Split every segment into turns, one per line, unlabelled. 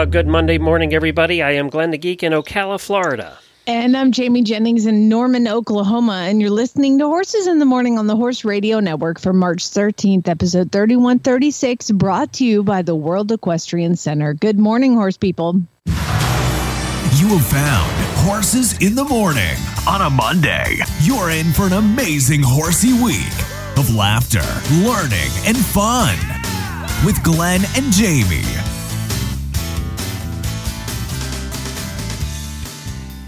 Well, good Monday morning, everybody. I am Glenn the Geek in Ocala, Florida.
And I'm Jamie Jennings in Norman, Oklahoma, and you're listening to Horses in the Morning on the Horse Radio Network for March 13th, episode 3136, brought to you by the World Equestrian Center. Good morning, horse people.
You have found Horses in the Morning on a Monday. You're in for an amazing horsey week of laughter, learning, and fun with Glenn and Jamie.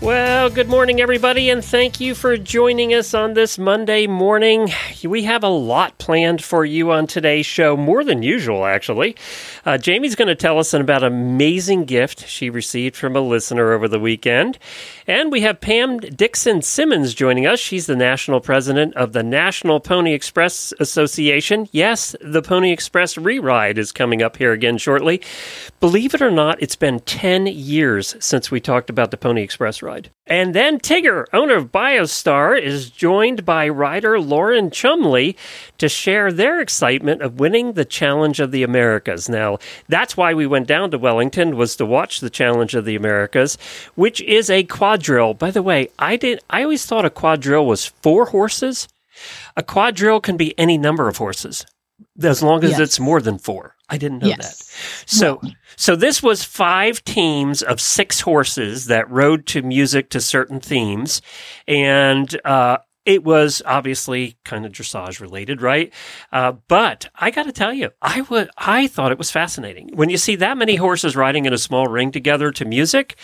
Well, good morning, everybody, and thank you for joining us on this Monday morning. We have a lot planned for you on today's show, more than usual, actually. Uh, Jamie's going to tell us about an amazing gift she received from a listener over the weekend. And we have Pam Dixon Simmons joining us. She's the national president of the National Pony Express Association. Yes, the Pony Express re-ride is coming up here again shortly. Believe it or not, it's been 10 years since we talked about the Pony Express ride. And then Tigger, owner of BioStar, is joined by rider Lauren Chumley to share their excitement of winning the Challenge of the Americas. Now, that's why we went down to Wellington was to watch the Challenge of the Americas, which is a quadrille. By the way, I did I always thought a quadrille was four horses. A quadrille can be any number of horses as long as
Yes.
it's more than four. I didn't know
Yes.
that. So, so this was five teams of six horses that rode to music to certain themes, and uh, it was obviously kind of dressage related, right? Uh, but I got to tell you, I would, I thought it was fascinating when you see that many horses riding in a small ring together to music.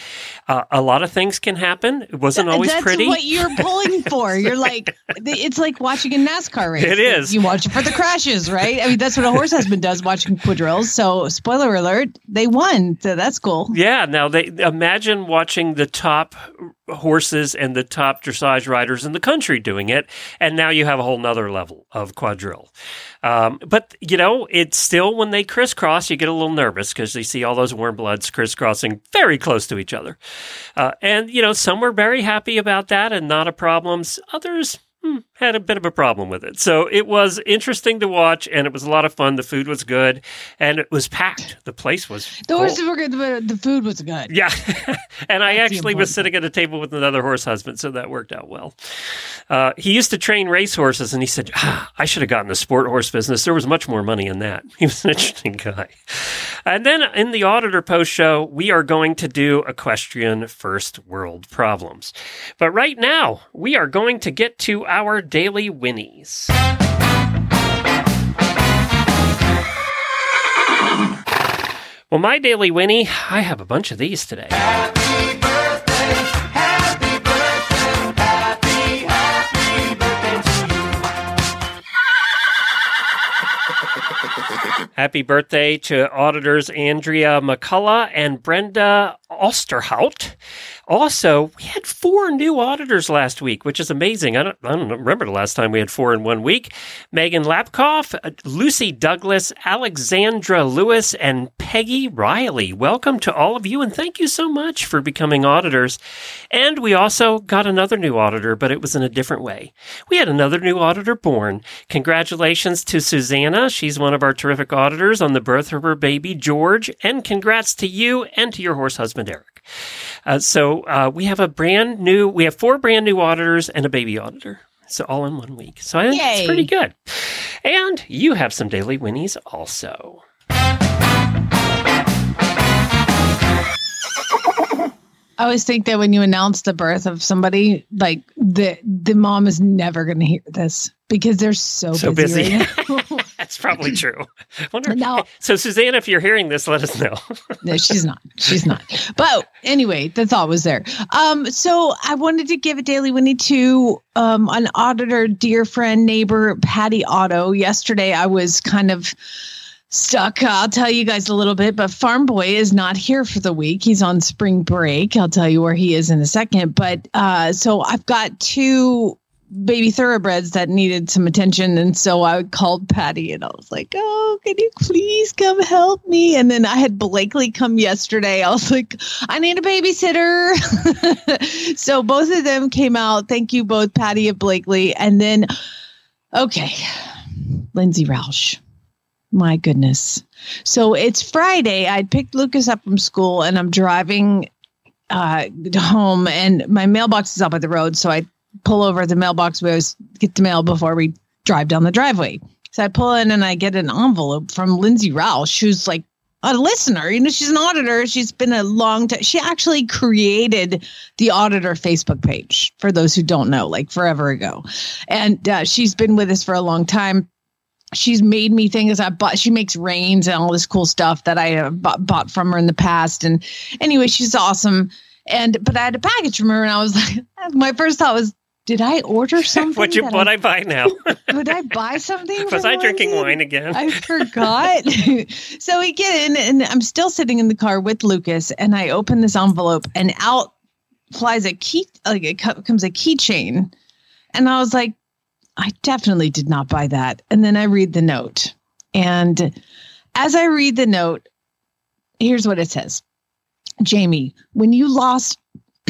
Uh, a lot of things can happen. It wasn't always pretty.
That's
pretty.
what you're pulling for. You're like, it's like watching a NASCAR race.
It is.
You watch it for the crashes, right? I mean, that's what a horse husband does watching quadrilles. So, spoiler alert, they won. So that's cool.
Yeah, now they imagine watching the top horses and the top dressage riders in the country doing it, and now you have a whole nother level of quadrille. Um, but you know, it's still when they crisscross, you get a little nervous because you see all those warm bloods crisscrossing very close to each other. Uh, and you know, some were very happy about that and not a problem. Others hmm, had a bit of a problem with it. So it was interesting to watch, and it was a lot of fun. The food was good, and it was packed. The place was
The
full.
horses were good, but the food was good.
Yeah. and I
That's
actually was sitting at a table with another horse husband, so that worked out well. Uh, he used to train race horses, and he said, ah, I should have gotten the sport horse business. There was much more money in that. He was an interesting guy. And then in the Auditor Post show, we are going to do equestrian first world problems. But right now, we are going to get to our daily whinnies. Well, my daily Whinny, I have a bunch of these today. Happy birthday to auditors Andrea McCullough and Brenda Osterhout. Also, we had four new auditors last week, which is amazing. I don't, I don't remember the last time we had four in one week. Megan Lapkoff, uh, Lucy Douglas, Alexandra Lewis, and Peggy Riley. Welcome to all of you, and thank you so much for becoming auditors. And we also got another new auditor, but it was in a different way. We had another new auditor born. Congratulations to Susanna. She's one of our terrific auditors on the birth of her baby, George. And congrats to you and to your horse husband, Eric. Uh, so uh, we have a brand new, we have four brand new auditors and a baby auditor. So all in one week. So I think it's pretty good. And you have some daily whinnies also.
I always think that when you announce the birth of somebody, like the the mom is never going to hear this because they're so,
So
busy.
busy. That's probably true. Wonder,
No.
So Susanna, if you're hearing this, let us know.
no, she's not. She's not. But anyway, the thought was there. Um, so I wanted to give a daily Whinny to um, an auditor, dear friend, neighbor, Patty Otto. Yesterday, I was kind of stuck. I'll tell you guys a little bit, but Farm Boy is not here for the week. He's on spring break. I'll tell you where he is in a second. But uh, so I've got two baby thoroughbreds that needed some attention. And so I called Patty and I was like, Oh, can you please come help me? And then I had Blakely come yesterday. I was like, I need a babysitter. so both of them came out. Thank you both, Patty and Blakely. And then, okay, Lindsay Roush. My goodness. So it's Friday. I picked Lucas up from school and I'm driving uh, home and my mailbox is up at the road. So I pull over at the mailbox. We always get the mail before we drive down the driveway. So I pull in and I get an envelope from Lindsay Roush, who's like a listener. You know, she's an auditor. She's been a long time. She actually created the auditor Facebook page for those who don't know, like forever ago. And uh, she's been with us for a long time. She's made me things I bought. She makes reins and all this cool stuff that I bought, bought from her in the past. And anyway, she's awesome. And but I had a package from her, and I was like, my first thought was, did I order something?
what you what I, buy now?
would I buy something?
Was I drinking
Lindsay?
wine again?
I forgot. so we get in, and I'm still sitting in the car with Lucas, and I open this envelope, and out flies a key, like it comes a keychain, and I was like, I definitely did not buy that. And then I read the note, and as I read the note, here's what it says: Jamie, when you lost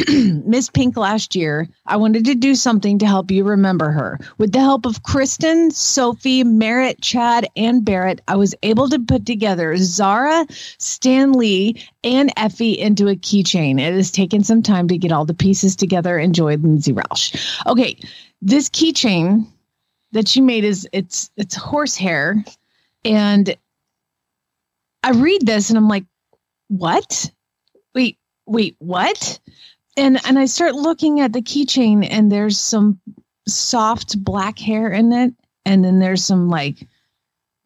Miss Pink last year, I wanted to do something to help you remember her. With the help of Kristen, Sophie, Merritt, Chad, and Barrett, I was able to put together Zara, Stanley, and Effie into a keychain. It has taken some time to get all the pieces together. Enjoy Lindsay Roush. Okay, this keychain that she made is it's it's horsehair, and I read this and I'm like, what? Wait, wait, what? And and I start looking at the keychain and there's some soft black hair in it. And then there's some like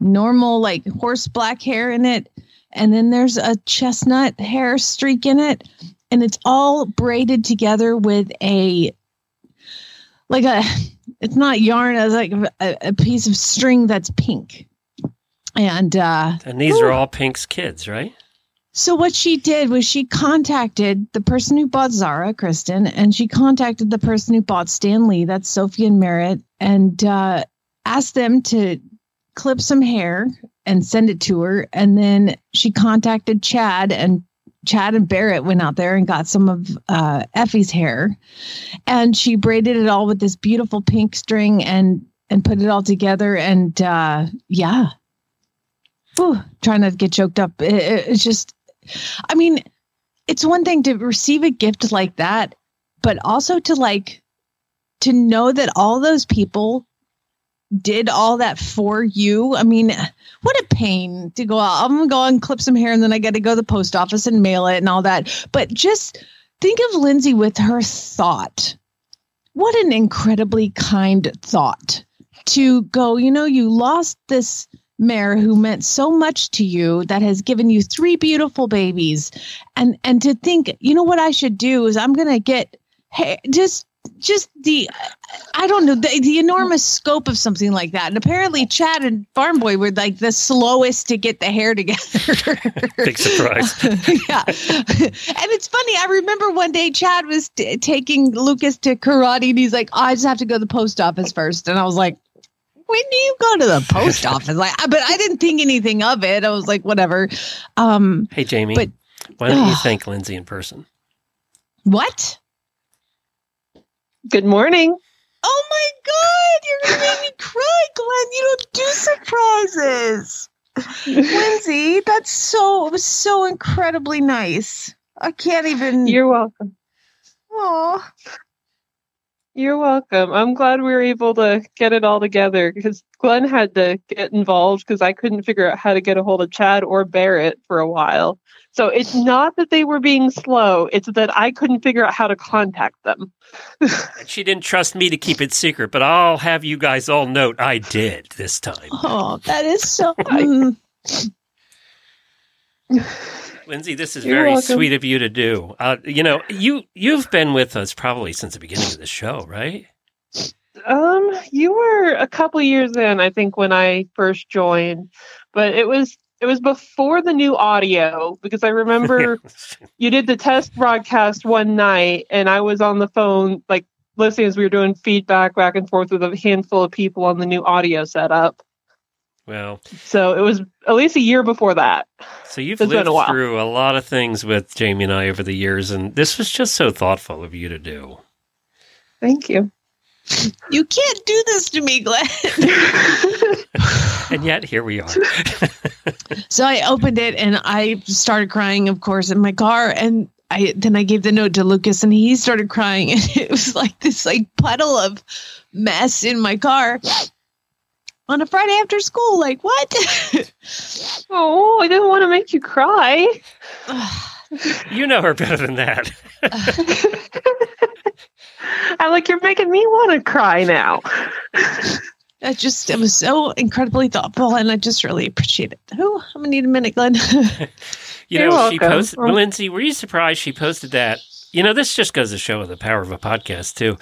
normal like horse black hair in it. And then there's a chestnut hair streak in it. And it's all braided together with a like a it's not yarn it's like a, a piece of string that's pink. And uh
and these are all Pink's kids, right?
So what she did was she contacted the person who bought Zara, Kristen, and she contacted the person who bought Stanley, that's Sophie and Merritt, and uh, asked them to clip some hair and send it to her. And then she contacted Chad, and Chad and Barrett went out there and got some of uh, Effie's hair, and she braided it all with this beautiful pink string and and put it all together. And uh, yeah, Whew, trying not to get choked up. It- it- it's just I mean, it's one thing to receive a gift like that, but also to like to know that all those people did all that for you. I mean, what a pain to go out. I'm gonna go and clip some hair and then I got to go to the post office and mail it and all that. But just think of Lindsay with her thought. What an incredibly kind thought to go, you know, you lost this mare who meant so much to you that has given you three beautiful babies. And and to think you know what i should do is i'm gonna get hey just just the i don't know the, the enormous scope of something like that. And apparently chad and farm boy were like the slowest to get the hair together.
Big surprise.
yeah. And it's funny i remember one day chad was t- taking lucas to karate and he's like oh, i just have to go to the post office first. And i was like when do you go to the post office? Like, but I didn't think anything of it. I was like, whatever. Um,
Hey, Jamie,
But-
why don't you thank Lindsay in person?
what?
Good morning.
Oh my God, you're going to make me cry, Glenn. You don't do surprises. Lindsay, that's so, it was so incredibly nice. I can't even.
You're welcome.
Aw.
You're welcome. I'm glad we were able to get it all together because Glenn had to get involved because I couldn't figure out how to get a hold of Chad or Barrett for a while. So it's not that they were being slow, it's that I couldn't figure out how to contact them.
She didn't trust me to keep it secret, but I'll have you guys all note I did this time.
Oh, that is so.
Lindsay, this is
You're
very
welcome.
sweet of you to do. Uh, you know, you you've been with us probably since the beginning of the show, right?
Um, you were a couple years in, I think, when I first joined, but it was it was before the new audio because I remember you did the test broadcast one night and I was on the phone like listening as we were doing feedback back and forth with a handful of people on the new audio setup.
Well,
So it was at least a year before that.
so you've
It's been
lived
a while.
through a lot of things with Jamie and I over the years, and this was just so thoughtful of you to do.
Thank you.
You can't do this to me, Glenn.
And yet, here we are.
so I opened it and I started crying, of course, in my car. And I then I gave the note to Lucas and he started crying. And it was like this like puddle of mess in my car on a Friday after school. Like, what?
Oh, I didn't want to make you cry.
you know her better than that.
I like you're making me want to cry now.
I just it was so incredibly thoughtful and I just really appreciate it. Oh, I'm gonna need a minute, Glenn.
You
You're
know, she
welcome.
posted.
Um,
Lindsay, were you surprised she posted that? You know, this just goes to show the power of a podcast too.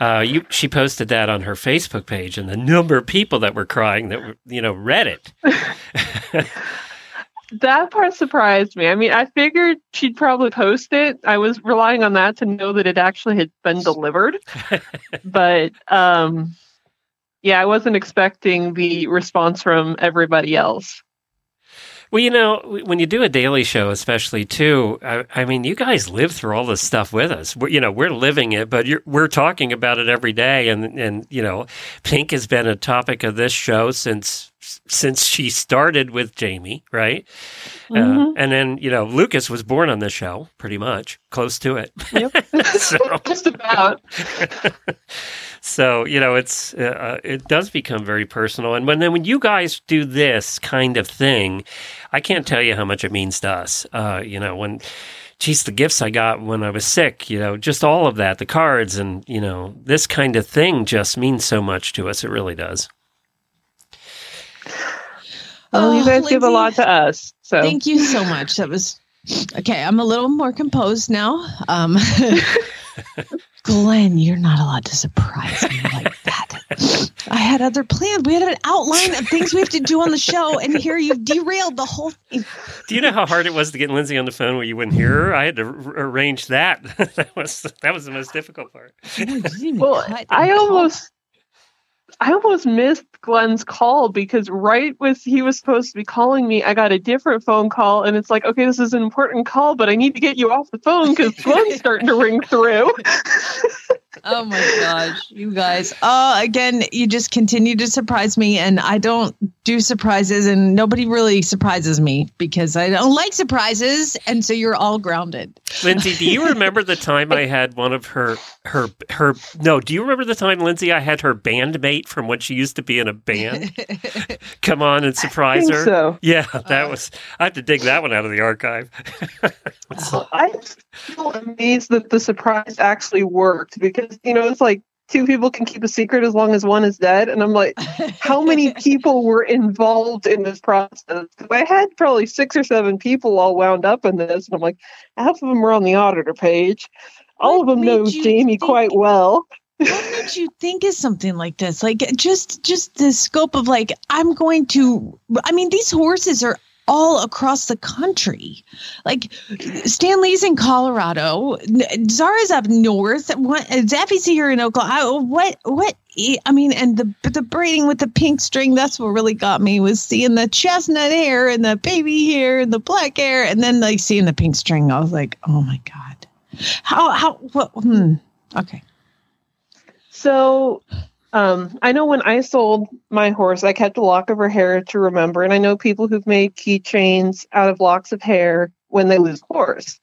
Uh, you, she posted that on her Facebook page, and the number of people that were crying that were, you know, read it.
That part surprised me. I mean, I figured she'd probably post it. I was relying on that to know that it actually had been delivered. but um yeah, I wasn't expecting the response from everybody else.
Well, you know, when you do a daily show, especially too, I, I mean, you guys live through all this stuff with us. We're, you know, we're living it, but you're, we're talking about it every day. And and you know, Pink has been a topic of this show since since she started with Jamie, right? Uh,
Mhm.
and then you know, Lucas was born on this show, pretty much close to it. so,
Just about.
so you know, it's uh, it does become very personal. And when then when you guys do this kind of thing, I can't tell you how much it means to us. Uh, you know, when geez, the gifts I got when I was sick, you know, just all of that, the cards, and you know, this kind of thing just means so much to us. It really does.
Well, you
Oh,
guys give a lot to us. So
Thank you so much. That was okay. I'm a little more composed now. Um, Glenn, you're not allowed to surprise me like that. I had other plans. We had an outline of things we have to do on the show, and here you've derailed the whole thing.
Do you know how hard it was to get Lindsay on the phone where you wouldn't hear her? I had to r- arrange that. that was that was the most difficult part.
You didn't even
well, I almost I almost missed Glenn's call because right with he was supposed to be calling me, I got a different phone call, and it's like, okay, this is an important call, but I need to get you off the phone because Glenn's starting to ring through.
Oh my gosh, you guys. Oh, again, you just continue to surprise me, and I don't do surprises, and nobody really surprises me because I don't like surprises, and so you're all grounded.
Lindsay, do you remember the time I had one of her her her no, do you remember the time Lindsay I had her bandmate from when she used to be in a band come on and surprise
think
her?
so.
Yeah, that was I have to dig that one out of the archive.
I feel amazed that the surprise actually worked because you know it's like two people can keep a secret as long as one is dead, and I'm like, how many people were involved in this process I had probably six or seven people all wound up in this, and I'm like, half of them were on the auditor page. All
What
of them know Jamie
think-
quite well.
what made you think of something like this? Like just just the scope of like I'm going to. I mean, these horses are all across the country. Like Stanley's in Colorado, Zara's up north. What Zappy's here in Oklahoma. What what? I mean, and the the braiding with the pink string. That's what really got me was seeing the chestnut hair and the baby hair and the black hair, and then like seeing the pink string. I was like, oh my god. How how what? Hmm. Okay.
So, um, I know when I sold my horse, I kept a lock of her hair to remember, and I know people who've made keychains out of locks of hair when they lose horse.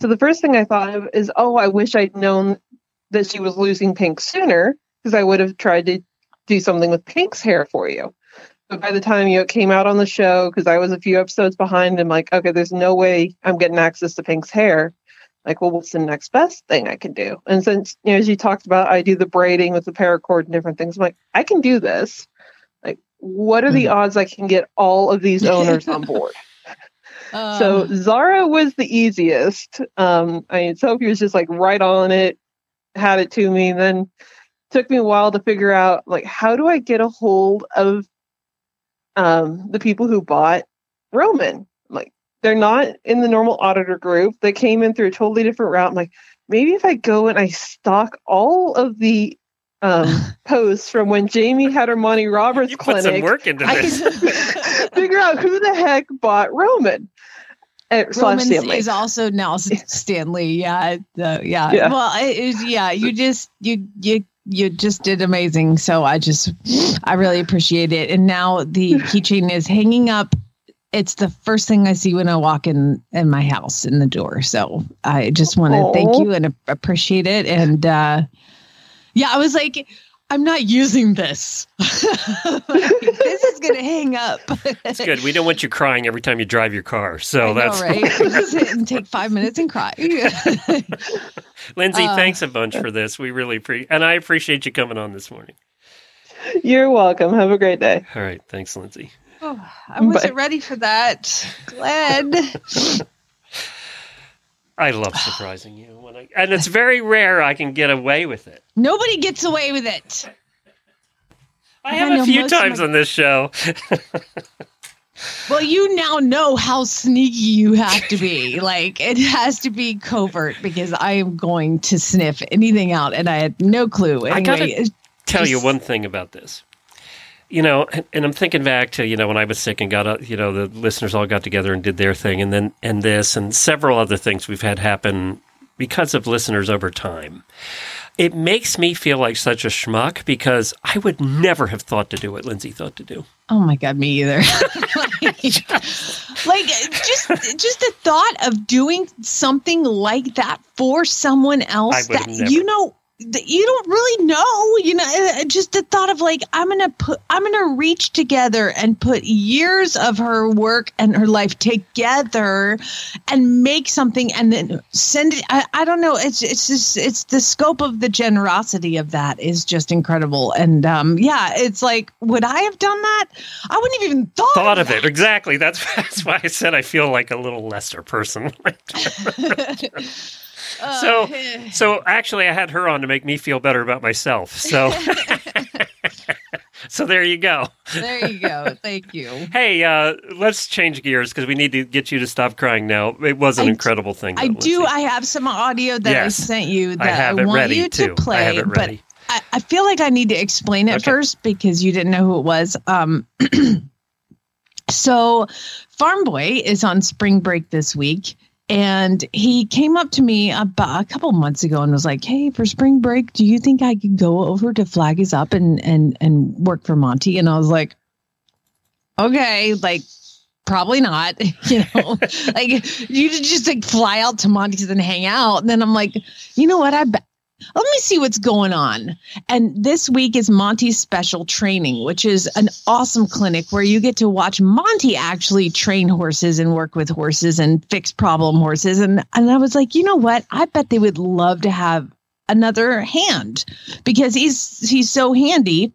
So the first thing I thought of is, oh, I wish I'd known that she was losing Pink sooner, because I would have tried to do something with Pink's hair for you. But by the time you know, it came out on the show, because I was a few episodes behind, I'm like, okay, there's no way I'm getting access to Pink's hair like, well, what's the next best thing I can do? And since, you know, as you talked about, I do the braiding with the paracord and different things. I'm like, I can do this. Like, what are the odds I can get all of these owners on board? so
Uh,
Zara was the easiest. Um, I mean, Sophie was just like right on it, had it to me. Then took me a while to figure out like how do I get a hold of um, the people who bought Roman. I'm like, they're not in the normal auditor group. They came in through a totally different route. I'm like, maybe if I go and I stalk all of the um, posts from when Jamie had her Monty Roberts
You put some
clinic,
work into
I
this.
can figure out who the heck bought Roman. Uh, slash
is also now Stanley. Yeah, the, yeah.
Yeah.
Well, it, it- yeah. You just you you you just did amazing. So I just I really appreciate it. And now the keychain is hanging up. It's the first thing I see when I walk in in my house in the door. So I just want to thank you and ap- appreciate it. And uh yeah, I was like. I'm not using this. this is going to hang up.
It's good. We don't want you crying every time you drive your car. So
I know,
that's
right. Just sit and take five minutes and cry.
Lindsay,
Uh,
thanks a bunch for this. We really appreciate and I appreciate you coming on this morning.
You're welcome. Have a great day.
All right. Thanks, Lindsay.
Oh, I wasn't
Bye.
ready for that. Glad.
I love surprising you when I and it's very rare I can get away with it.
Nobody gets away with it.
I
I
have
know
a few times
my-
on this show.
Well, you now know how sneaky you have to be. Like it has to be covert because I am going to sniff anything out, and I had no clue.
I
Anyway,
gotta-
it-
tell you one thing about this. You know, and, and I'm thinking back to you know when I was sick and got a, you know the listeners all got together and did their thing, and then and this and several other things we've had happen because of listeners over time. It makes me feel like such a schmuck because I would never have thought to do what Lindsay thought to do.
oh my god, me either. like, like, just just the thought of doing something like that for someone else that
never.
you know you don't really know you know uh, just the thought of like i'm gonna put i'm gonna reach together and put years of her work and her life together and make something and then send it i, I don't know it's it's just it's the scope of the generosity of that is just incredible and um yeah it's like would i have done that i wouldn't have even thought,
Thought of it exactly. That's that's why I said I feel like a little lesser person. so so actually, I had her on to make me feel better about myself. So so there you go.
there you go thank you
Hey, uh, let's change gears because we need to get you to stop crying now. It was an
I-
incredible thing.
I do. I have some audio that
Yes.
I sent you that
I have
I want
ready
you
too.
to play.
I have it ready.
But I, I feel like I need to explain it
Okay.
first because you didn't know who it was. Um, so, Farm Boy is on spring break this week. And he came up to me about a couple months ago and was like, "Hey, for spring break, do you think I could go over to Flag Is Up and and and work for Monty?" And I was like, "Okay, like probably not. You know like you just like fly out to monty's and hang out. And then i'm like you know what? I bet let me see what's going on and this week is monty's special training which is an awesome clinic where you get to watch monty actually train horses and work with horses and fix problem horses and and i was like you know what i bet they would love to have another hand because he's he's so handy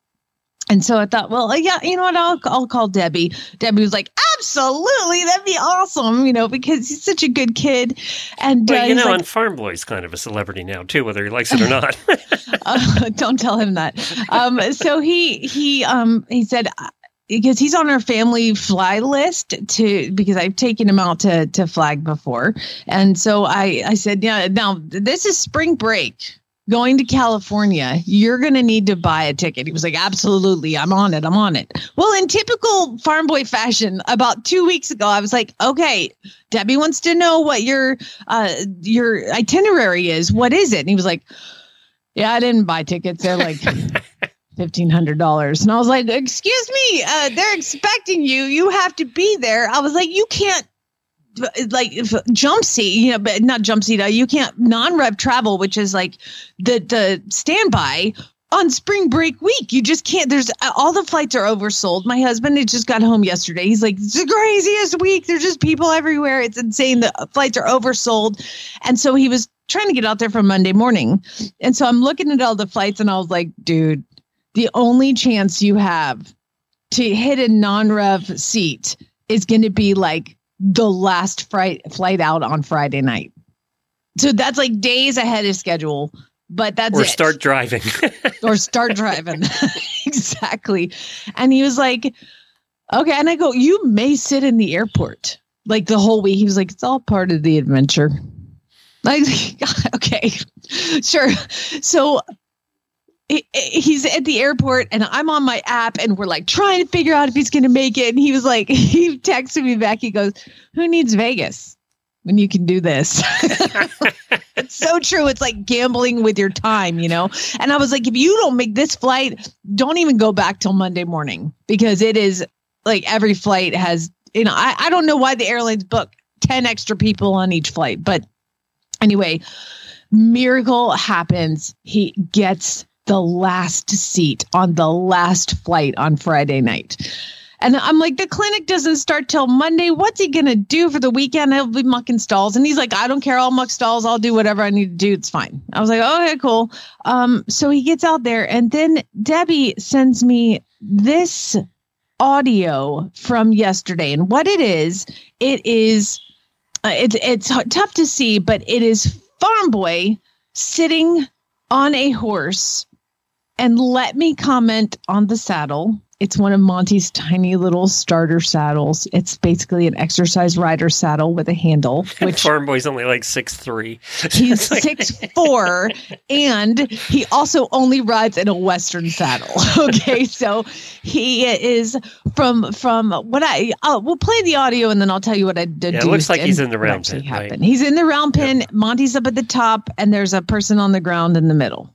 and so I thought, well, yeah, you know what? I'll, I'll call Debbie. Debbie was like, absolutely, that'd be awesome, you know, because he's such a good kid. And uh,
you know,
like,
and Farm Boy's kind of a celebrity now too, whether he likes it or not.
uh, don't tell him that. Um, so he he um he said uh, because he's on our family fly list to because I've taken him out to to flag before, and so I I said yeah now this is spring break. Going to California, you're going to need to buy a ticket. He was like, Absolutely, I'm on it. I'm on it. Well, in typical farm boy fashion, about two weeks ago, I was like, Okay, Debbie wants to know what your uh, your itinerary is. What is it? And he was like, yeah, I didn't buy tickets. They're like fifteen hundred dollars, and I was like, "Excuse me, uh, they're expecting you. You have to be there." I was like, "You can't." Like jump seat you know but not jump seat uh, you can't non-rev travel which is like the the standby on spring break week. You just can't there's all the flights are oversold. My husband had just got home yesterday. He's like it's the craziest week. There's just people everywhere. It's insane. The flights are oversold. And so he was trying to get out there for monday morning. And so i'm looking at all the flights and i was like dude the only chance you have to hit a non-rev seat is going to be like the last flight flight out on Friday night. So that's like days ahead of schedule, but that's
or
it.
start driving.
or start driving. exactly. And he was like, Okay. And I go, You may sit in the airport like the whole week. He was like, It's all part of the adventure. Like, okay, sure. So he's at the airport and I'm on my app and we're like trying to figure out if he's going to make it. And he was like, he texted me back. He goes, Who needs Vegas when you can do this? it's so true. It's like gambling with your time, you know? And I was like, If you don't make this flight, don't even go back till Monday morning because it is like every flight has, you know, I, I don't know why the airlines book 10 extra people on each flight, but anyway, miracle happens. He gets the last seat on the last flight on Friday night. And I'm like, the clinic doesn't start till Monday. What's he gonna do for the weekend? He'll be mucking stalls. And he's like, I don't care. I'll muck stalls. I'll do whatever I need to do. It's fine. I was like, okay, cool. Um, so he gets out there, and then Debbie sends me this audio from yesterday. And what it is, it is uh, it's it's tough to see, but it is Farm Boy sitting on a horse. And let me comment on the saddle. It's one of Monty's tiny little starter saddles. It's basically an exercise rider saddle with a handle, which
Farm Boy's only like six three.
he's six four, and he also only rides in a western saddle. Okay, so he is from from what I uh, we'll play the audio and then I'll tell you what I did.
it looks like he's in the round pen, right?
He's in the round pen. Monty's up at the top, and there's a person on the ground in the middle.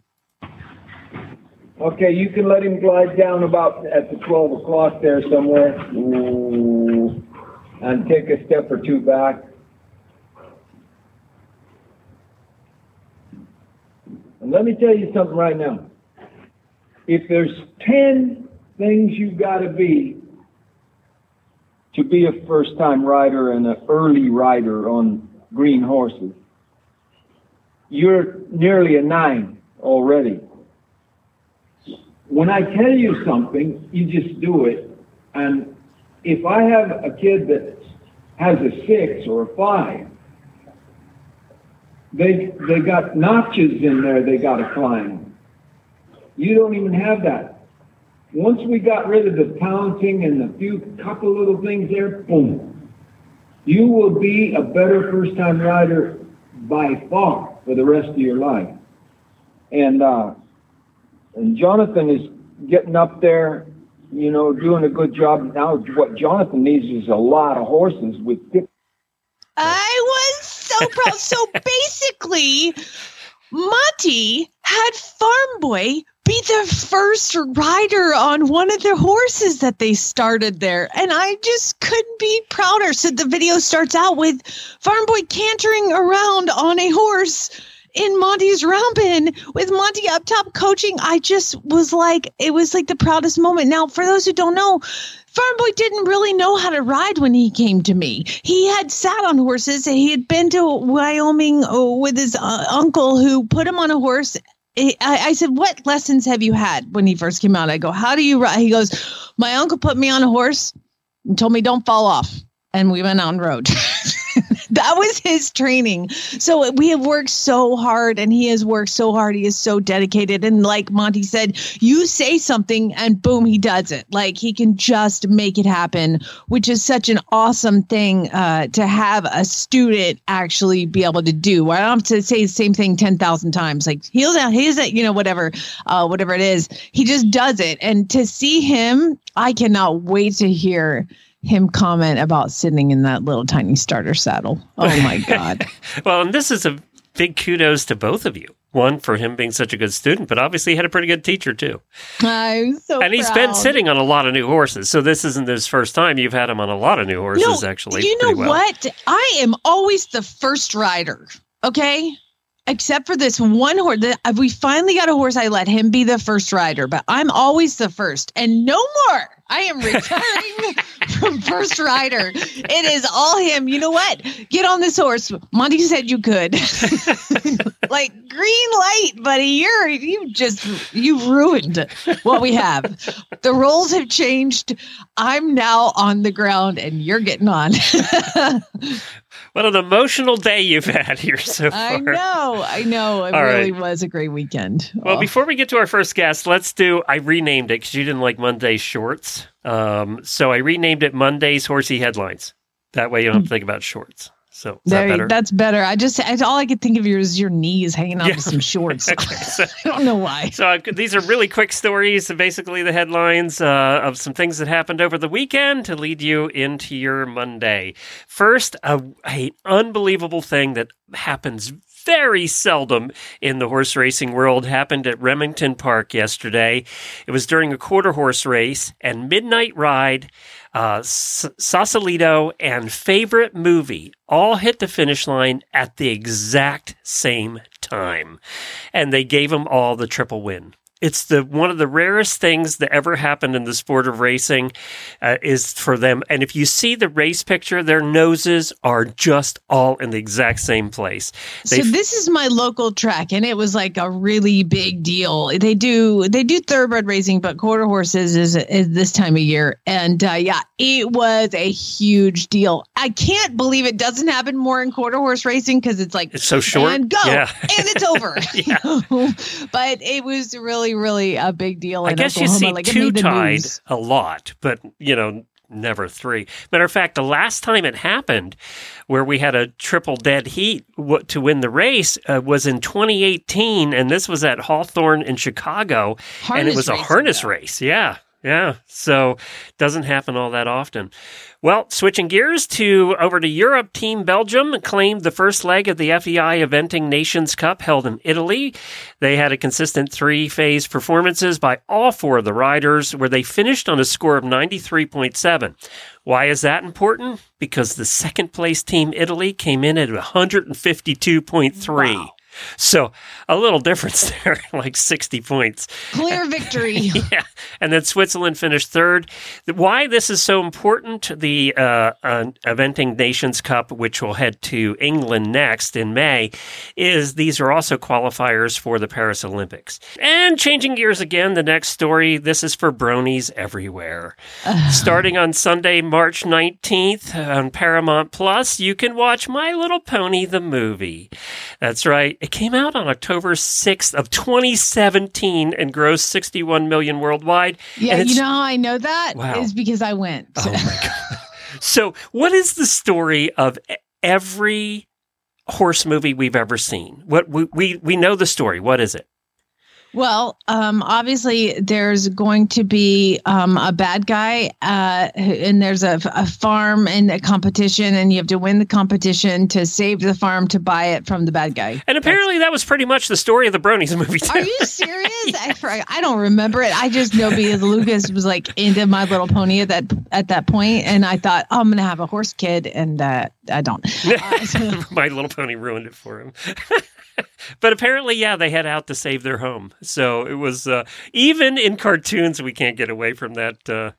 Okay, you can let him glide down about at the 12 o'clock there somewhere. Ooh. And take a step or two back. And let me tell you something right now. If there's 10 things you've got to be to be a first time rider and an early rider on green horses, you're nearly a nine already when I tell you something, you just do it. And if I have a kid that has a six or a five, they they got notches in there they got to climb. You don't even have that. Once we got rid of the pouncing and the few couple little things there, boom, you will be a better first time rider by far for the rest of your life. And uh, and Jonathan is getting up there, you know, doing a good job. Now, what Jonathan needs is a lot of horses with.
I was so proud. so basically, Monty had Farm Boy be the first rider on one of the horses that they started there. And I just couldn't be prouder. So the video starts out with Farm Boy cantering around on a horse in Monty's round with Monty up top coaching. I just was like, it was like the proudest moment. Now, for those who don't know, Farm Boy didn't really know how to ride when he came to me. He had sat on horses. and He had been to Wyoming uh, with his uh, uncle who put him on a horse. I, I said, What lessons have you had when he first came out? I go, How do you ride? He goes, My uncle put me on a horse and told me don't fall off. And we went on road. that was his training. So we have worked so hard and he has worked so hard. He is so dedicated. And like Monty said, you say something and boom, he does it. Like he can just make it happen, which is such an awesome thing uh, to have a student actually be able to do. I don't have to say the same thing 10,000 times. Like he'll, he's you know, whatever, uh, whatever it is, he just does it. And to see him, I cannot wait to hear him comment about sitting in that little tiny starter saddle. Oh my God.
well, and this is a big kudos to both of you. One for him being such a good student, but obviously he had a pretty good teacher too.
I'm so
and he's
proud.
been sitting on a lot of new horses, so this isn't his first time. You've had him on a lot of new horses,
No,
actually.
You know
well.
what? I am always the first rider. Okay. Except for this one horse. Uh, we finally got a horse. I let him be the first rider, but I'm always the first and no more. I am retiring from first rider. It is all him. You know what? Get on this horse. Monty said you could. like, green light, buddy. You're you just you ruined what we have. the roles have changed. I'm now on the ground, and you're getting on.
What an emotional day you've had here so far.
I know, I know. It
All
really
right.
was a great weekend.
Well,
Oh.
before we get to our first guest, let's do. I renamed it because you didn't like Monday shorts. Um, so I renamed it Monday's Horsey Headlines. That way you don't have to think about shorts. So is that better?
that's better. I just I, all I could think of is your knees hanging out
Yeah.
some shorts.
Okay, so-
I don't know why.
So uh, these are really quick stories, basically the headlines uh, of some things that happened over the weekend to lead you into your Monday. First, a, a unbelievable thing that happens very seldom in the horse racing world happened at Remington Park yesterday. It was during a quarter horse race and midnight ride. Uh, S- Sausalito and favorite movie all hit the finish line at the exact same time, and they gave them all the triple win. It's the one of the rarest things that ever happened in the sport of racing uh, is for them. And if you see the race picture, their noses are just all in the exact same place.
So
They
this is my local track, and it was like a really big deal. They do they do thoroughbred racing, but quarter horses is is this time of year, and uh, yeah, it was a huge deal. I can't believe it doesn't happen more in quarter horse racing because it's like
It's so short.
and go
Yeah.
and it's over.
Yeah.
but it was really really a big deal.
I guess you see
Like,
two tied a lot, but you know, never three. Matter of fact, the last time it happened, where we had a triple dead heat w- to win the race, uh, was in 2018, and this was at Hawthorne in Chicago, and it was a harness race. Yeah, yeah. So doesn't happen all that often. Well, switching gears to over to Europe, Team Belgium claimed the first leg of the FEI Eventing Nations Cup held in Italy. They had a consistent three phase performances by all four of the riders, where they finished on a score of 93.7. Why is that important? Because the second place team, Italy, came in at 152.3. So a little difference there, like 60 points.
Clear victory.
Yeah, and then Switzerland finished third. Why this is so important? The uh, uh, Eventing Nations Cup, which will head to England next in May, is these are also qualifiers for the Paris Olympics. And changing gears again, the next story. This is for bronies everywhere. Starting on Sunday, March nineteenth on Paramount Plus, you can watch My Little Pony the movie. That's right. It came out on October 6th of 2017 and grossed 61 million worldwide.
Yeah, you know how I know that is
Wow.
because I went.
Oh my god. So, what is the story of every horse movie we've ever seen? What we we, we know the story. What is it?
Well, um, obviously, there's going to be um, a bad guy, uh, and there's a, a farm and a competition, and you have to win the competition to save the farm to buy it from the bad guy.
And apparently that was pretty much the story of the Bronies movie too.
Are you serious? I, I don't remember it. I just know because Lucas was like into My Little Pony at that at that point, and I thought, oh, I'm gonna have a horse kid, and uh, I don't. Uh, so-
My Little Pony ruined it for him. but apparently, yeah, they head out to save their home. So it was uh, even in cartoons, we can't get away from that uh,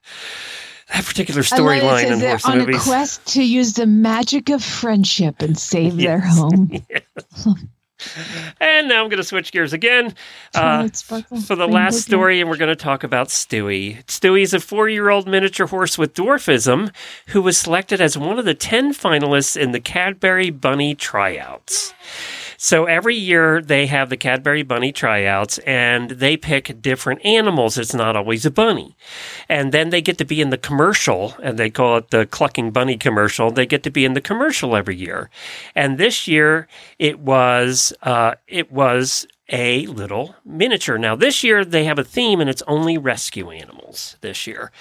that particular
I love it. It
storyline in horse
on
movies.
a quest to use the magic of friendship and save their home.
And now I'm going to switch gears again uh, for the last story, and we're going to talk about Stewie. Stewie is a four year old miniature horse with dwarfism who was selected as one of the 10 finalists in the Cadbury Bunny tryouts. So every year they have the Cadbury Bunny tryouts and they pick different animals. It's not always a bunny. And then they get to be in the commercial, and they call it the Clucking Bunny commercial. They get to be in the commercial every year. And this year it was uh, it was a little miniature. Now this year they have a theme and it's only rescue animals this year.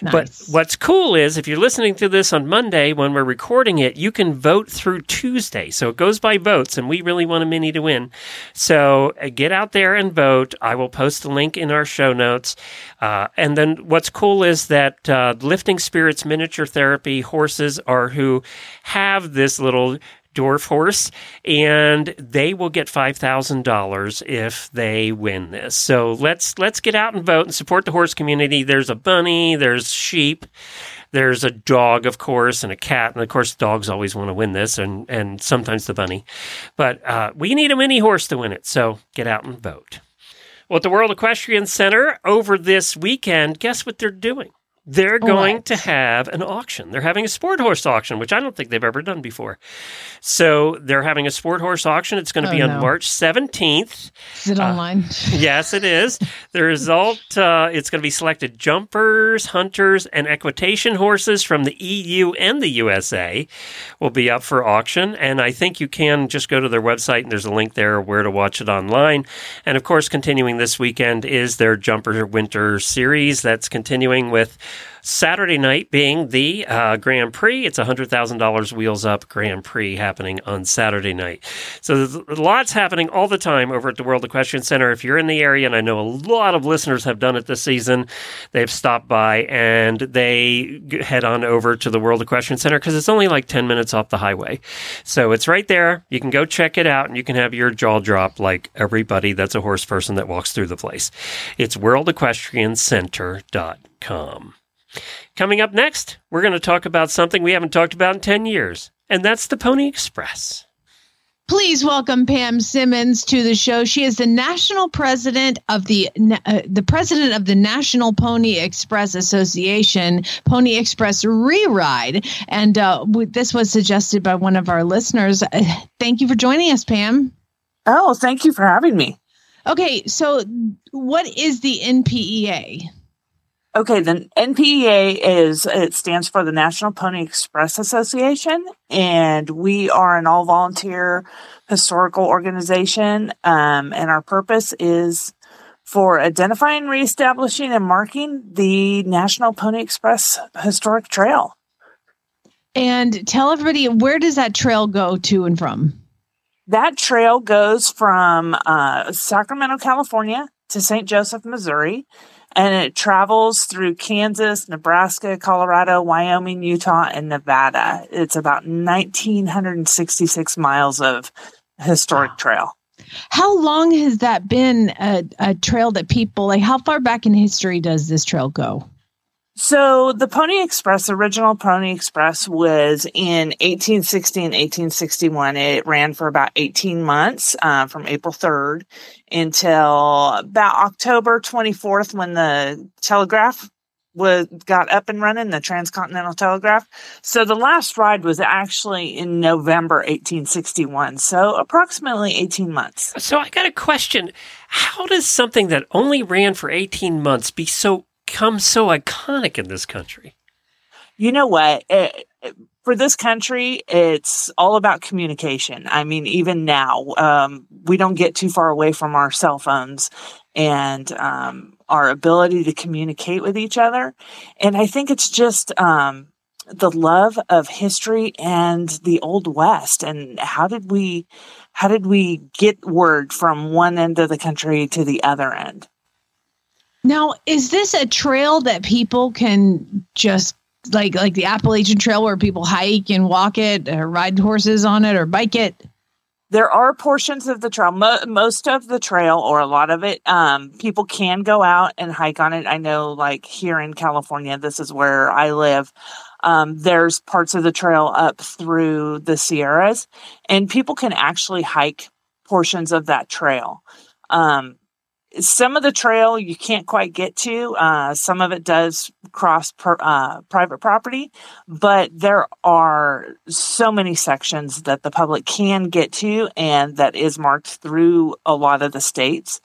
But what's cool is if you're listening to this on Monday when we're recording it, you can vote through Tuesday. So it goes by votes and we really want a mini to win. So uh, get out there and vote. I will post a link in our show notes. Uh, and then what's cool is that uh, Lifting Spirits Miniature Therapy horses are who have this little dwarf horse, and they will get five thousand dollars if they win this. So let's let's get out and vote and support the horse community. There's a bunny, there's sheep, There's a dog, of course, and a cat, and of course, dogs always want to win this, and and sometimes the bunny. But uh, we need a mini horse to win it, so get out and vote. Well, at the World Equestrian Center over this weekend, guess what they're doing? They're going
What?
to have an auction. They're having a sport horse auction, which I don't think they've ever done before. So they're having a sport horse auction. It's going to
Oh,
be on
no.
March 17th.
Is it online?
Yes, it is. The result uh, it's going to be selected jumpers, hunters, and equitation horses from the EU and the USA will be up for auction. And I think you can just go to their website and there's a link there where to watch it online. And of course, continuing this weekend is their Jumper Winter Series. That's continuing with Saturday night being the uh, Grand Prix. It's $100,000 Wheels Up Grand Prix happening on Saturday night. So there's lots happening all the time over at the World Equestrian Center. If you're in the area, and I know a lot of listeners have done it this season, they've stopped by and they head on over to the World Equestrian Center because it's only like 10 minutes off the highway. So it's right there. You can go check it out and you can have your jaw drop like everybody that's a horse person that walks through the place. It's worldequestriancenter.com. Coming up next, we're going to talk about something we haven't talked about in 10 years, and that's the Pony Express.
Please welcome Pam Simmons to the show. She is the national president of the uh, the president of the National Pony Express Association, Pony Express Reride, and uh, w- this was suggested by one of our listeners. Uh, thank you for joining us, Pam.
Oh, thank you for having me.
Okay, so what is the NPEA?
Okay, the NPEA is it stands for the National Pony Express Association, and we are an all volunteer historical organization. Um, and our purpose is for identifying, reestablishing, and marking the National Pony Express Historic Trail.
And tell everybody where does that trail go to and from?
That trail goes from uh, Sacramento, California to St. Joseph, Missouri, and it travels through Kansas, Nebraska, Colorado, Wyoming, Utah, and Nevada. It's about 1,966 miles of historic trail.
How long has that been a, a trail that people like? How far back in history does this trail go?
So the Pony Express, original Pony Express, was in 1860 and 1861. It ran for about 18 months, uh, from April 3rd until about October 24th, when the telegraph was got up and running, the Transcontinental Telegraph. So the last ride was actually in November 1861. So approximately 18 months.
So I got a question. How does something that only ran for 18 months be so become so iconic in this country?
You know what? It, it- for this country, it's all about communication. I mean, even now, um, we don't get too far away from our cell phones and um, our ability to communicate with each other. And I think it's just um, the love of history and the old west and how did we how did we get word from one end of the country to the other end
Now, is this a trail that people can just like like the Appalachian Trail where people hike and walk it, or ride horses on it, or bike it?
there are portions of the trail. Mo- most of the trail or a lot of it um, people can go out and hike on it. I know like here in california this is where i live um, there's parts of the trail up through the sierras and people can actually hike portions of that trail. Um, some of the trail you can't quite get to uh, some of it does cross per, uh, private property but there are so many sections that the public can get to and that is marked through a lot of the states.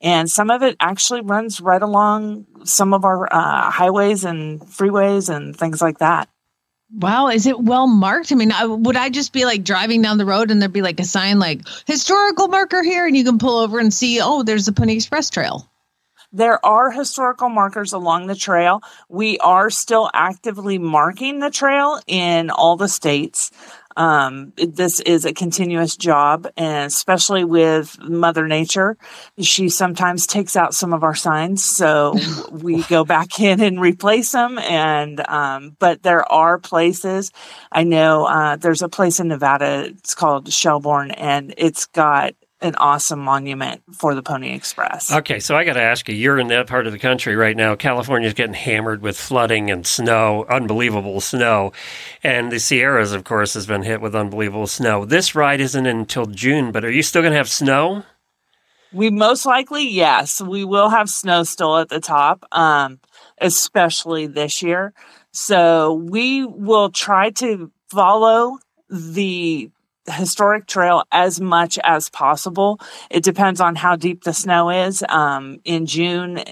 And some of it actually runs right along some of our uh, highways and freeways and things like that
Wow, is it well marked? I mean, I, would I just be like driving down the road and there'd be like a sign like historical marker here, and you can pull over and see, oh, there's the Pony Express Trail.
There are historical markers along the trail. We are still actively marking the trail in all the states. Um, this is a continuous job, and especially with Mother Nature, she sometimes takes out some of our signs, so we go back in and replace them. And um, but there are places. I know uh, there's a place in Nevada. It's called Schellbourne, and it's got an awesome monument for the Pony Express.
Okay, so I got to ask you, you're in that part of the country right now. California's getting hammered with flooding and snow, unbelievable snow. And the Sierras, of course, has been hit with unbelievable snow. This ride isn't until June, but are you still going to have snow?
We most likely, yes, we will have snow still at the top, um, especially this year. So we will try to follow the historic trail as much as possible. It depends on how deep the snow is. Um, in June,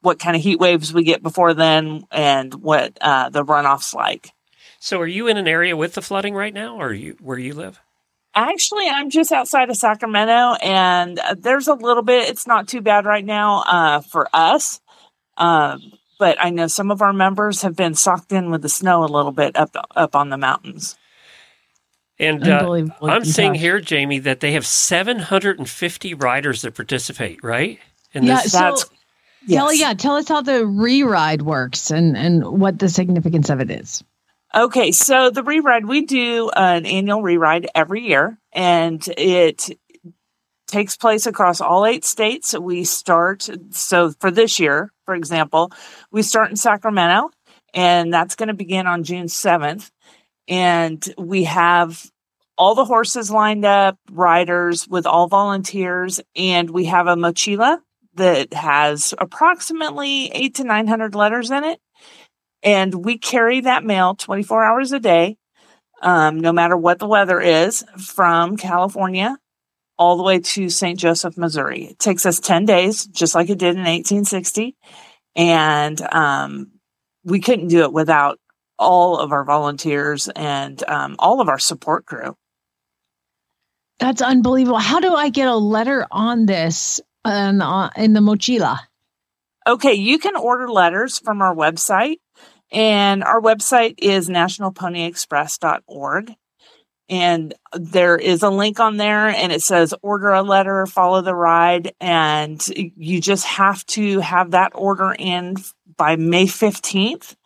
what kind of heat waves we get before then, and what uh, the runoff's like.
So, are you in an area with the flooding right now, or you where you live?
Actually, I'm just outside of Sacramento, and uh, there's a little bit. It's not too bad right now uh, for us. Um, but I know some of our members have been socked in with the snow a little bit up up on the mountains.
And uh, I'm seeing here, Jamie, that they have 750 riders that participate, right?
In yeah, this? so That's, yes. tell, yeah, tell us how the re-ride works and, and what the significance of it is.
Okay, so the re-ride, we do an annual re-ride every year, and it takes place across all eight states. We start, so for this year, for example, we start in Sacramento, and that's going to begin on June 7th and we have all the horses lined up, riders with all volunteers, and we have a mochila that has approximately eight to 900 letters in it. And we carry that mail 24 hours a day, um, no matter what the weather is, from California all the way to St. Joseph, Missouri. It takes us 10 days, just like it did in 1860. And um, we couldn't do it without all of our volunteers and um, all of our support crew.
That's unbelievable. How do I get a letter on this um, uh, in the mochila?
Okay, you can order letters from our website, and our website is nationalponyexpress.org. And there is a link on there, and it says order a letter, follow the ride. And you just have to have that order in by May 15th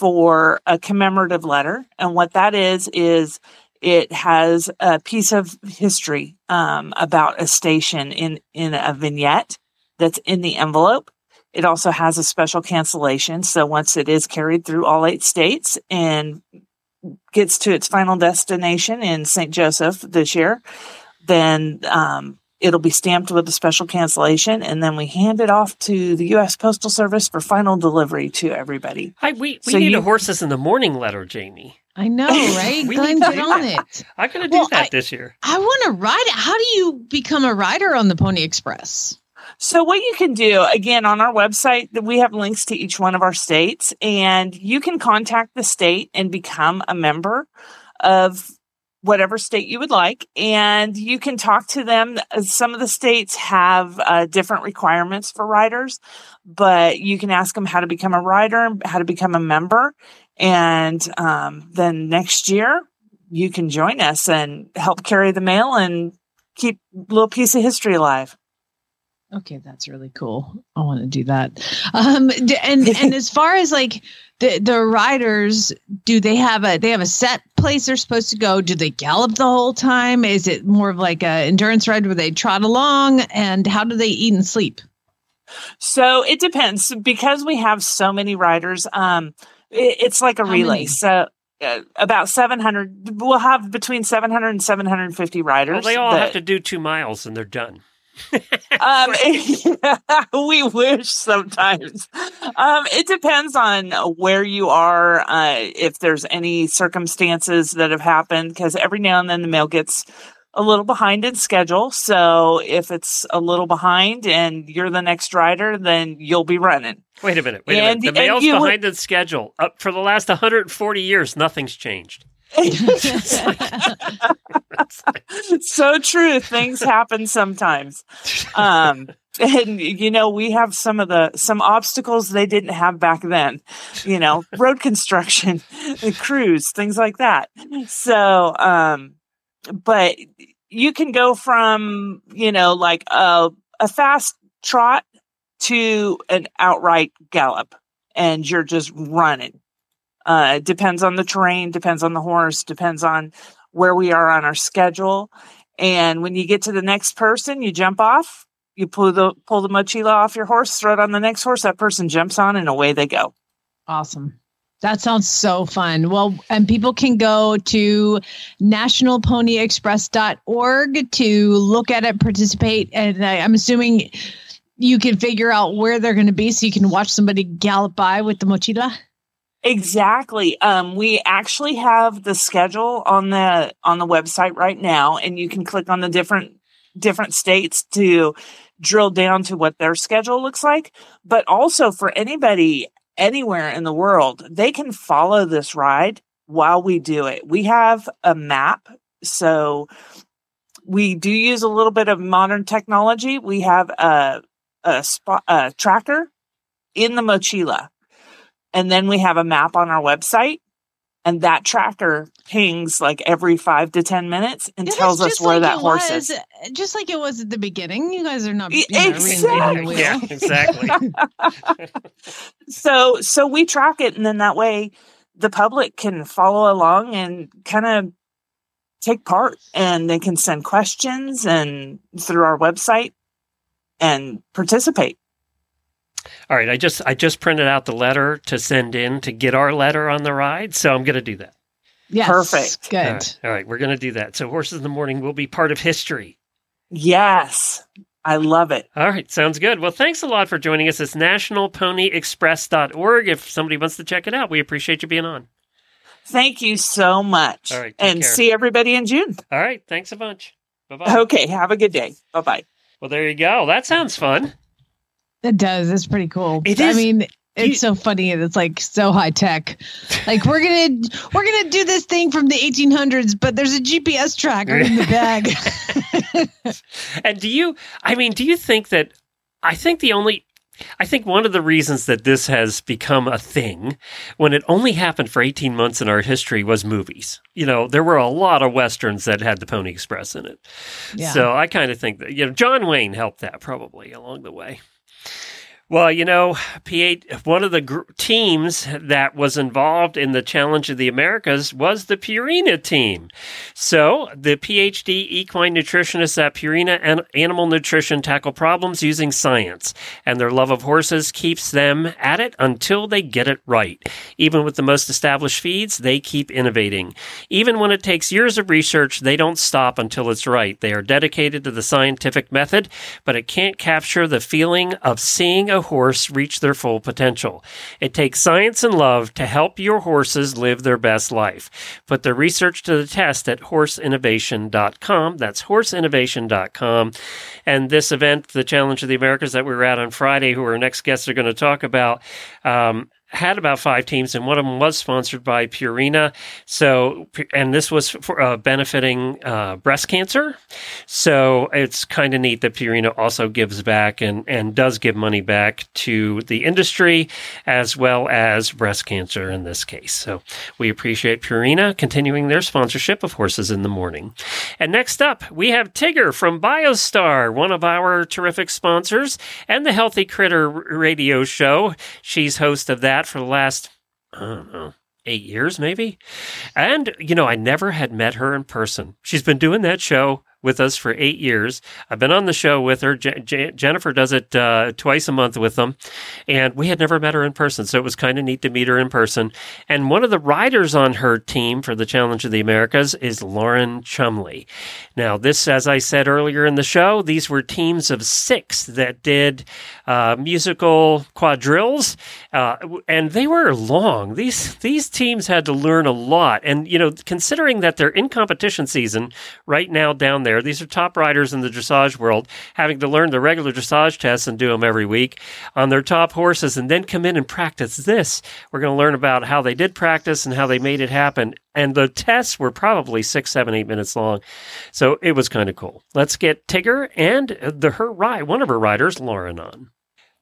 for a commemorative letter. And what that is, is it has a piece of history um, about a station in, in a vignette that's in the envelope. It also has a special cancellation. So once it is carried through all eight states and gets to its final destination in St. Joseph this year, then um, It'll be stamped with a special cancellation, and then we hand it off to the U.S. Postal Service for final delivery to everybody.
Hi, we, we so need you, a horses in the morning letter, Jamie.
I know, right? we Glenn, get on it.
I'm going to do well, that I, this year.
I want to ride it. How do you become a rider on the Pony Express?
So, what you can do again on our website, that we have links to each one of our states, and you can contact the state and become a member of whatever state you would like, and you can talk to them. Some of the states have uh, different requirements for riders, but you can ask them how to become a rider, how to become a member, and um, then next year you can join us and help carry the mail and keep a little piece of history alive.
Okay, that's really cool. I want to do that. Um, and and as far as like the the riders, do they have a they have a set place they're supposed to go? Do they gallop the whole time? Is it more of like a endurance ride where they trot along? And how do they eat and sleep?
So it depends because we have so many riders. Um, it, it's like a how relay. Many? So uh, about 700 we'll have between 700 and 750 riders
well, they all that, have to do two miles and they're done
um, we wish sometimes. Um, it depends on where you are, uh, if there's any circumstances that have happened, because every now and then the mail gets a little behind in schedule. So if it's a little behind and you're the next rider, then you'll be running.
Wait a minute. Wait and, a minute. The mail's behind would, the schedule. Up for the last 140 years, nothing's changed.
so true. Things happen sometimes. Um, and you know, we have some of the some obstacles they didn't have back then. You know, road construction, the crews, things like that. So, um, but you can go from you know like a a fast trot to an outright gallop, and you're just running uh, it depends on the terrain, depends on the horse, depends on where we are on our schedule. And when you get to the next person, you jump off, you pull the pull the mochila off your horse, throw it on the next horse. That person jumps on, and away they go.
Awesome. That sounds so fun. Well, and people can go to nationalponyexpress.org to look at it, participate. And I, I'm assuming you can figure out where they're going to be so you can watch somebody gallop by with the mochila.
Exactly. Um, we actually have the schedule on the on the website right now, and you can click on the different different states to drill down to what their schedule looks like. But also for anybody anywhere in the world, they can follow this ride while we do it. We have a map, so we do use a little bit of modern technology. We have a a spot a tracker in the mochila and then we have a map on our website and that tracker pings like every five to ten minutes and
Yeah,
tells us where
like
that horse
was,
is
Just like it was at the beginning. You guys are not you know, reinventing the.
Yeah, exactly.
so so we track it and then that way the public can follow along and kind of take part and they can send questions and through our website and participate
All right, I just I just printed out the letter to send in to get our letter on the ride, so I'm going to do that.
Yes,
Perfect.
Good.
All right, all right, we're going to do that. So horses in the morning will be part of history.
yes i love it
All right, sounds good. Well, thanks a lot for joining us. It's nationalponyexpress.org. If somebody wants to check it out, we appreciate you being on.
thank you so much
All right, take
and
care.
see everybody in june
All right, thanks a bunch. Bye bye.
okay have a good day bye-bye
Well, there you go. That sounds fun.
It does. It's pretty cool.
It
I mean, it's
you-
so funny and it's like so high tech. Like we're gonna we're gonna do this thing from the 1800s, but there's a GPS tracker in the bag.
And do you, I mean, do you think that, I think the only, I think one of the reasons that this has become a thing when it only happened for 18 months in our history was movies. You know, there were a lot of Westerns that had the Pony Express in it.
Yeah.
So I kind of think that, you know, John Wayne helped that probably along the way. Well, you know, P8, one of the gr- teams that was involved in the Challenge of the Americas was the Purina team. So, the PhD equine nutritionists at Purina and Animal Nutrition tackle problems using science, and their love of horses keeps them at it until they get it right. Even with the most established feeds, they keep innovating. Even when it takes years of research, they don't stop until it's right. They are dedicated to the scientific method, but it can't capture the feeling of seeing a horse reach their full potential. It takes science and love to help your horses live their best life. Put the research to the test at horseinnovation.com. That's horseinnovation.com. And this event, the Challenge of the Americas that we were at on Friday, who our next guests are going to talk about, um, had about five teams, and one of them was sponsored by Purina. So, and this was for uh, benefiting uh, breast cancer. So it's kind of neat that Purina also gives back and and does give money back to the industry as well as breast cancer in this case. So we appreciate Purina continuing their sponsorship of Horses in the Morning. And next up, we have Tigger from Biostar, one of our terrific sponsors, and the Healthy Critter radio show. She's host of that for the last, I don't know, eight years maybe. And, you know, I never had met her in person. She's been doing that show with us for eight years. I've been on the show with her. Je- Je- Jennifer does it uh, twice a month with them. And we had never met her in person. So it was kind of neat to meet her in person. And one of the riders on her team for the Challenge of the Americas is Lauren Chumley. Now, this, as I said earlier in the show, these were teams of six that did uh, musical quadrilles, uh, and they were long. These these teams had to learn a lot, and you know, considering that they're in competition season right now down there, these are top riders in the dressage world, having to learn the regular dressage tests and do them every week on their top horses, and then come in and practice this. We're going to learn about how they did practice and how they made it happen. And the tests were probably six, seven, eight minutes long. So it was kind of cool. Let's get Tigger and the her ride, one of her riders, Lauren, on.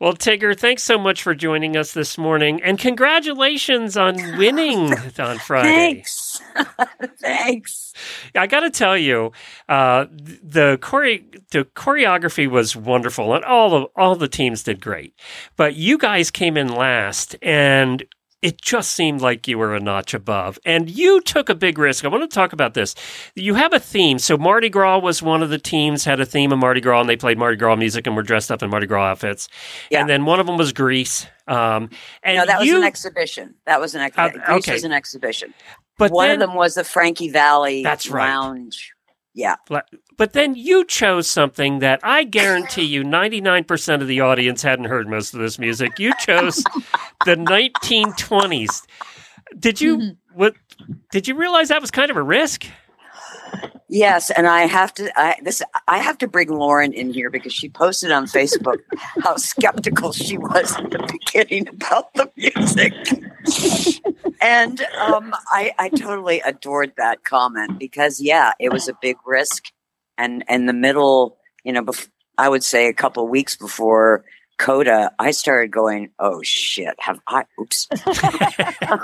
Well, Tigger, thanks so much for joining us this morning, and congratulations on winning on Friday.
Thanks. Thanks.
I got to tell you, uh, the chore- the choreography was wonderful, and all the all the teams did great. But you guys came in last, and it just seemed like you were a notch above. And you took a big risk. I want to talk about this. You have a theme. So Mardi Gras was one of the teams, had a theme of Mardi Gras, and they played Mardi Gras music and were dressed up in Mardi Gras outfits.
Yeah.
And then one of them was Grease. Um, and
no, that was
you,
an exhibition. That was an ex-
Uh,
Grease
okay.
was an exhibition.
but
One
then,
of them was the Frankie Valli
That's right.
Lounge. Yeah.
But then you chose something that I guarantee you 99% of the audience hadn't heard most of this music. You chose the 1920s. Did you what did you realize that was kind of a risk?
Yes, and I have to I this I have to bring Lauren in here because she posted on Facebook how skeptical she was at the beginning about the music. and um, I, I totally adored that comment because yeah, it was a big risk, and and the middle, you know, bef- I would say a couple weeks before Coda, I started going, oh shit, have I? Oops,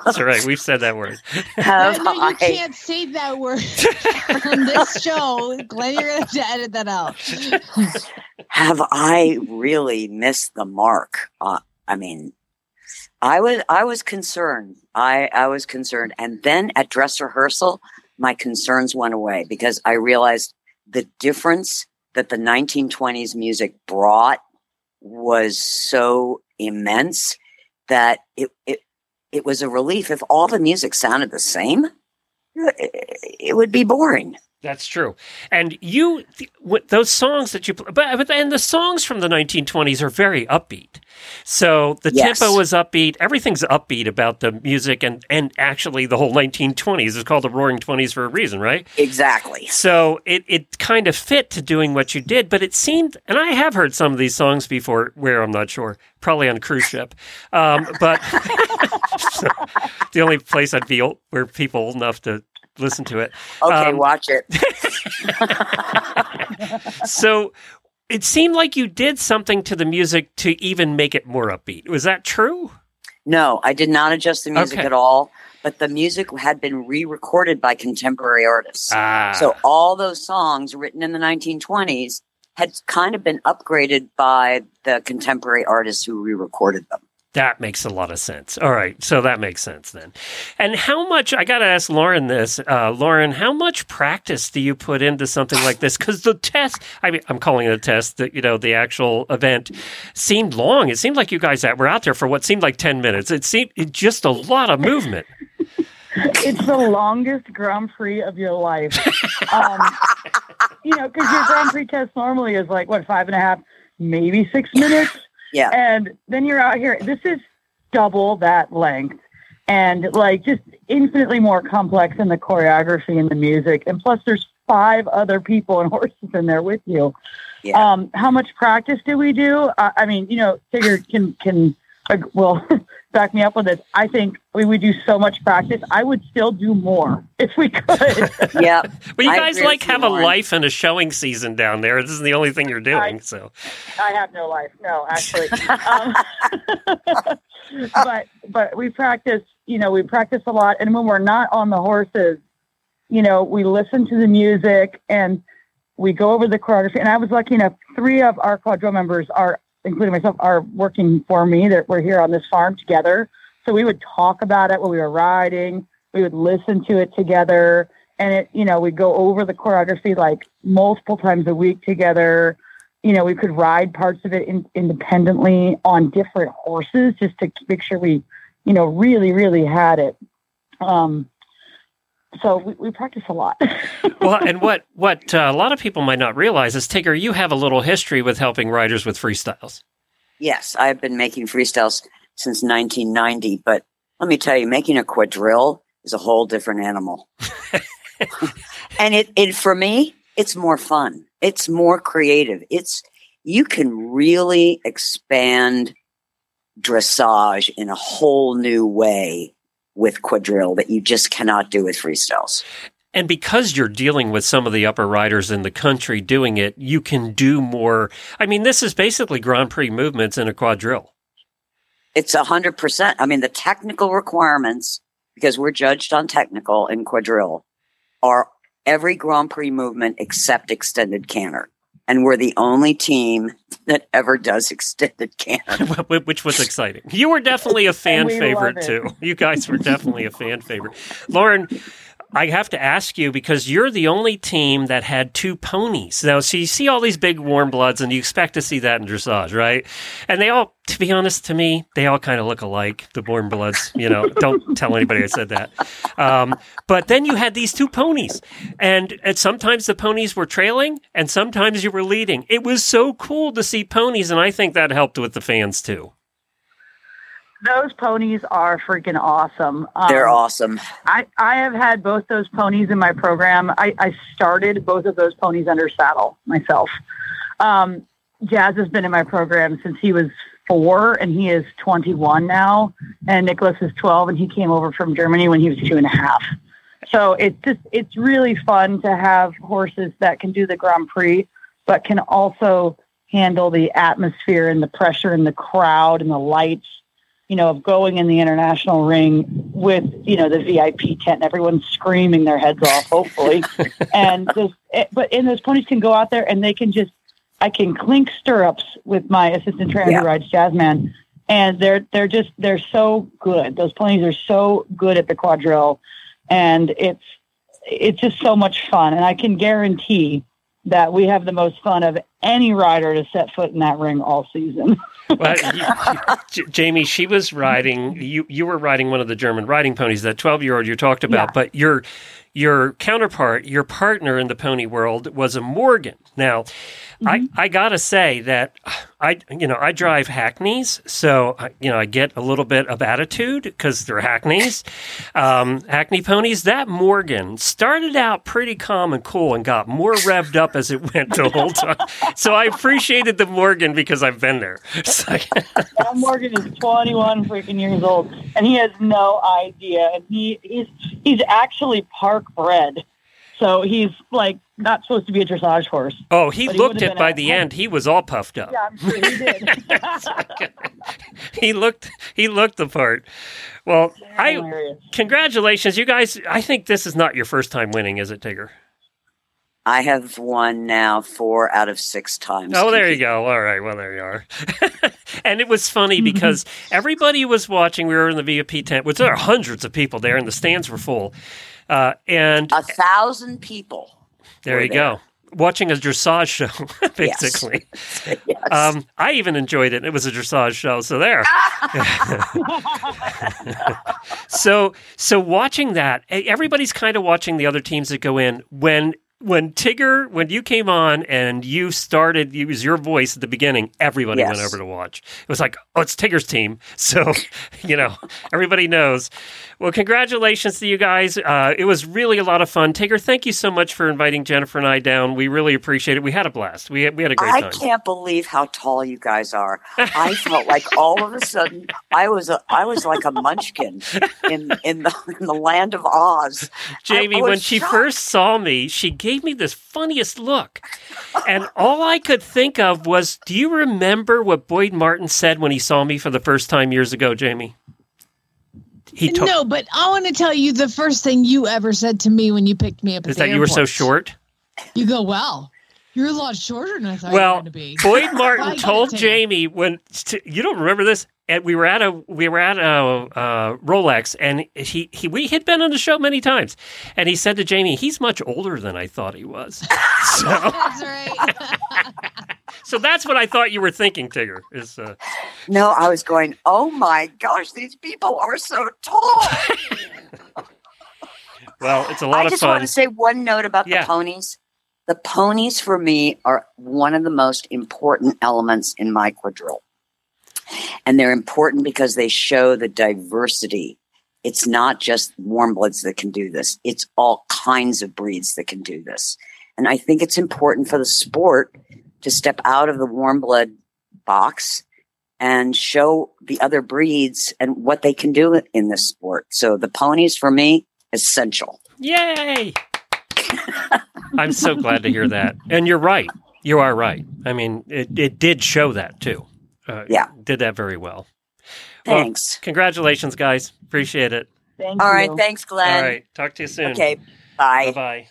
That's right. We've said that word.
have
no, you
I?
can't say that word on this show. Glenn, you're going to have to edit that out.
have I really missed the mark? Uh, I mean, I was I was concerned. I I was concerned, and then at dress rehearsal, my concerns went away because I realized the difference that the 1920s music brought was so immense that it it it was a relief. If all the music sounded the same, it, it would be boring.
That's true. And you, those songs that you, but, but and the songs from the 1920s are very upbeat. So the
Yes.
tempo is upbeat. Everything's upbeat about the music, and and actually the whole 1920s is called the Roaring Twenties for a reason, right?
Exactly.
So it it kind of fit to doing what you did, but it seemed, and I have heard some of these songs before. Where I'm not sure, probably on a cruise ship, um, but the only place I'd be old, where people old enough to listen to it.
Okay,
Um,
watch it.
so it seemed like you did something to the music to even make it more upbeat. Was that true?
No, I did not adjust the music
Okay.
at all. But the music had been re-recorded by contemporary artists.
Ah,
So all those songs written in the 1920s had kind of been upgraded by the contemporary artists who re-recorded them.
That makes a lot of sense. All right, so that makes sense then. And how much? I got to ask Lauren this. Uh, Lauren, how much practice do you put into something like this? Because the test, I mean, I'm calling it a test. That you know, the actual event seemed long. It seemed like you guys that were out there for what seemed like ten minutes. It seemed it, just a lot of movement.
it's the longest Grand Prix of your life. Um, you know, because your Grand Prix test normally is like what five and a half, maybe six minutes,
Yeah.
and then you're out here. This is double that length, and like just infinitely more complex in the choreography and the music, and plus there's five other people and horses in there with you.
Yeah.
Um, how much practice do we do? Uh, I mean, you know, Tigger can can well back me up with this. I think we would do so much practice. I would still do more if we could.
yeah.
But you
I
guys like have a
Lauren.
life and a showing season down there. This is the only thing you're doing.
I-
so
I have no life. No, actually. Um, but but we practice. You know, we practice a lot, and when we're not on the horses, you know, we listen to the music and we go over the choreography. And I was lucky enough; three of our quadrille members are, including myself, are working for me. That we're here on this farm together. So we would talk about it when we were riding. We would listen to it together, and it, you know, we'd go over the choreography like multiple times a week together you know, we could ride parts of it in, independently on different horses just to make sure we, you know, really, really had it. Um, so we, we practice a lot.
well, and what what uh, a lot of people might not realize is Tigger, you have a little history with helping riders with freestyles.
Yes, I've been making freestyles since 1990, but let me tell you, making a quadrille is a whole different animal. and it, it, for me, it's more fun. It's more creative. It's, you can really expand dressage in a whole new way with quadrille that you just cannot do with freestyles.
And because you're dealing with some of the upper riders in the country doing it, you can do more. I mean, this is basically Grand Prix movements in a quadrille.
It's a hundred percent. I mean, the technical requirements, because we're judged on technical in quadrille, are every Grand Prix movement except extended canter. And we're the only team that ever does extended can.
which was exciting. You were definitely a fan
we
favorite too. You guys were definitely a fan favorite. Lauren, I have to ask you because you're the only team that had two ponies. Now, so you see all these big warm bloods, and you expect to see that in dressage, right? And they all, to be honest, to me, they all kind of look alike. The warm bloods, you know. don't tell anybody I said that. Um, but then you had these two ponies, and, and sometimes the ponies were trailing, and sometimes you were leading. It was so cool to see ponies, and I think that helped with the fans too.
Those ponies are freaking awesome. Um,
They're awesome.
I, I have had both those ponies in my program. I, I started both of those ponies under saddle myself. Um, Jazz has been in my program since he was four, and he is 21 now. And Nicholas is 12, and he came over from Germany when he was two and a half. So it's just it's really fun to have horses that can do the Grand Prix, but can also handle the atmosphere and the pressure and the crowd and the lights you know, of going in the international ring with, you know, the VIP tent and everyone screaming their heads off, hopefully. and just, it, eh, but and those ponies can go out there and they can just, I can clink stirrups with my assistant trainer
Yeah.
who rides Jazzman. And they're, they're just, they're so good. Those ponies are so good at the quadrille. And it's, it's just so much fun. And I can guarantee that we have the most fun of any rider to set foot in that ring all season.
Well, you- Jamie, she was riding. You you were riding one of the German riding ponies, that twelve year old you talked about.
Yeah.
But your your counterpart, your partner in the pony world, was a Morgan. Now, I I gotta say that I you know I drive Hackneys, so I, you know I get a little bit of attitude because they're Hackneys, um, Hackney ponies. That Morgan started out pretty calm and cool and got more revved up as it went the whole time. So I appreciated the Morgan because I've been there. Like-
Tom Morgan is 21 freaking years old, and he has no idea. And he he's he's actually park bred, so he's like not supposed to be a dressage horse.
Oh, he
But he
looked it by
a-
the end. He was all puffed up.
Yeah, I'm sure he did.
He looked he looked the part. Well, I congratulations, you guys. I think this is not your first time winning, is it, Tigger?
I have won now four out of six times.
Oh, there you go. All right. Well, there you are. and it was funny because everybody was watching. We were in the VIP tent, which there are hundreds of people there, and the stands were full. Uh, and
A thousand people.
There you
there.
go. Watching a dressage show, basically.
Yes.
Um, I even enjoyed it. It was a dressage show, so there. so, so watching that, everybody's kind of watching the other teams that go in. When when Tigger, when you came on and you started, it was your voice at the beginning. Everybody went over to watch. It was like, oh, it's Tigger's team. So, you know, everybody knows. Well, congratulations to you guys. Uh, it was really a lot of fun. Tigger, thank you so much for inviting Jennifer and I down. We really appreciate it. We had a blast. We had, we had a great
I
time.
I can't believe how tall you guys are. I felt like all of a sudden I was a I was like a munchkin in in the in the land of Oz.
Jamie, when
was
she
shocked.
first saw me, she gave me this funniest look. And all I could think of was, do you remember what Boyd Martin said when he saw me for the first time years ago, Jamie? He told
no, but I want to tell you the first thing you ever said to me when you picked me up.
is that you were so short?
You go, well you're a lot shorter than I thought you
Well,
were going to be.
Boyd Martin told. Jamie when you don't remember this. And we were at a we were at a uh, Rolex, and he, he we had been on the show many times, and he said to Jamie, "He's much older than I thought he was." so,
That's right.
So that's what I thought you were thinking, Tigger. Is uh,
No, I was going, oh my gosh, these people are so tall.
well, it's a lot
I
of fun.
I just want to say one note about
Yeah.
the ponies. The ponies for me are one of the most important elements in my quadrille. And they're important because they show the diversity. It's not just warm bloods that can do this. It's all kinds of breeds that can do this. And I think it's important for the sport to step out of the warm blood box and show the other breeds and what they can do in this sport. So the ponies for me essential.
Yay! I'm so glad to hear that. And you're right. You are right. I mean, it, it did show that too. Uh,
Yeah.
Did that very well. Well,
Thanks.
Congratulations, guys. Appreciate it.
Thank
All
you.
right. Thanks, Glenn.
All right. Talk to you soon.
Okay. Bye.
Bye bye.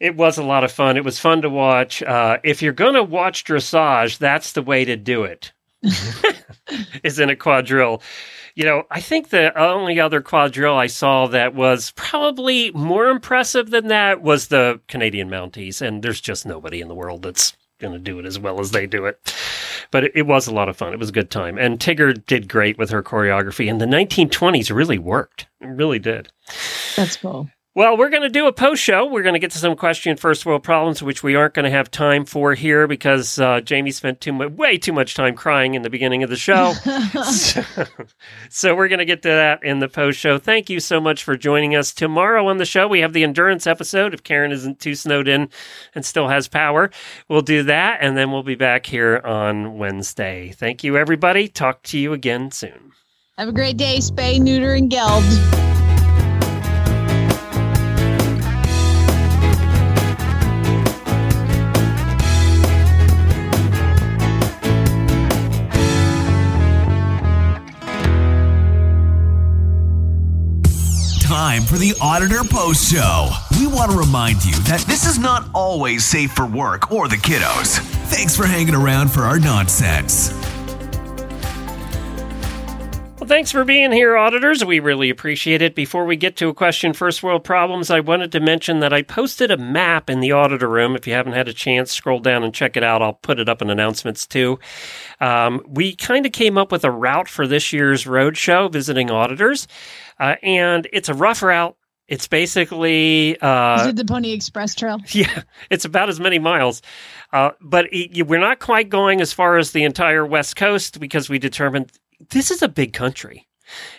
It was a lot of fun. It was fun to watch. Uh, if you're going to watch dressage, that's the way to do it. is in a quadrille. You know, I think the only other quadrille I saw that was probably more impressive than that was the Canadian Mounties, and there's just nobody in the world that's going to do it as well as they do it. But it, it, was a lot of fun. It was a good time. And Tigger did great with her choreography, and the 1920s really worked. It really did.
That's cool.
Well, we're going to do a post show. We're going to get to some question first world problems, which we aren't going to have time for here because uh, Jamie spent too much, way too much time crying in the beginning of the show. so, so, we're going to get to that in the post show. Thank you so much for joining us. Tomorrow on the show, we have the endurance episode. If Karen isn't too snowed in and still has power, we'll do that, and then we'll be back here on Wednesday. Thank you, everybody. Talk to you again soon.
Have a great day. Spay, neuter, and geld.
Time for the Auditor Post Show. We want to remind you that this is not always safe for work or the kiddos. Thanks for hanging around for our nonsense.
Well, thanks for being here, auditors. We really appreciate it. Before we get to a question, First World Problems, I wanted to mention that I posted a map in the auditor room. If you haven't had a chance, scroll down and check it out. I'll put it up in announcements too. Um, we kind of came up with a route for this year's roadshow, visiting auditors. Uh, and it's a rough route. It's basically uh,
is it the Pony Express Trail?
Yeah, it's about as many miles, uh, but it, we're not quite going as far as the entire West Coast because we determined this is a big country.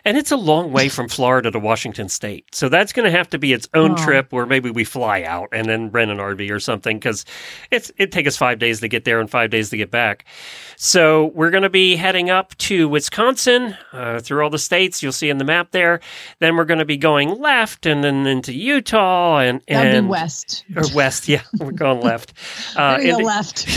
And it's a long way from Florida to Washington State. So that's going to have to be its own oh. trip where maybe we fly out and then rent an RV or something because it's it take us five days to get there and five days to get back. So we're going to be heading up to Wisconsin uh, through all the states you'll see in the map there. Then we're going to be going left and then into Utah and and
west
or west. Yeah, we're going left.
Uh, and, left.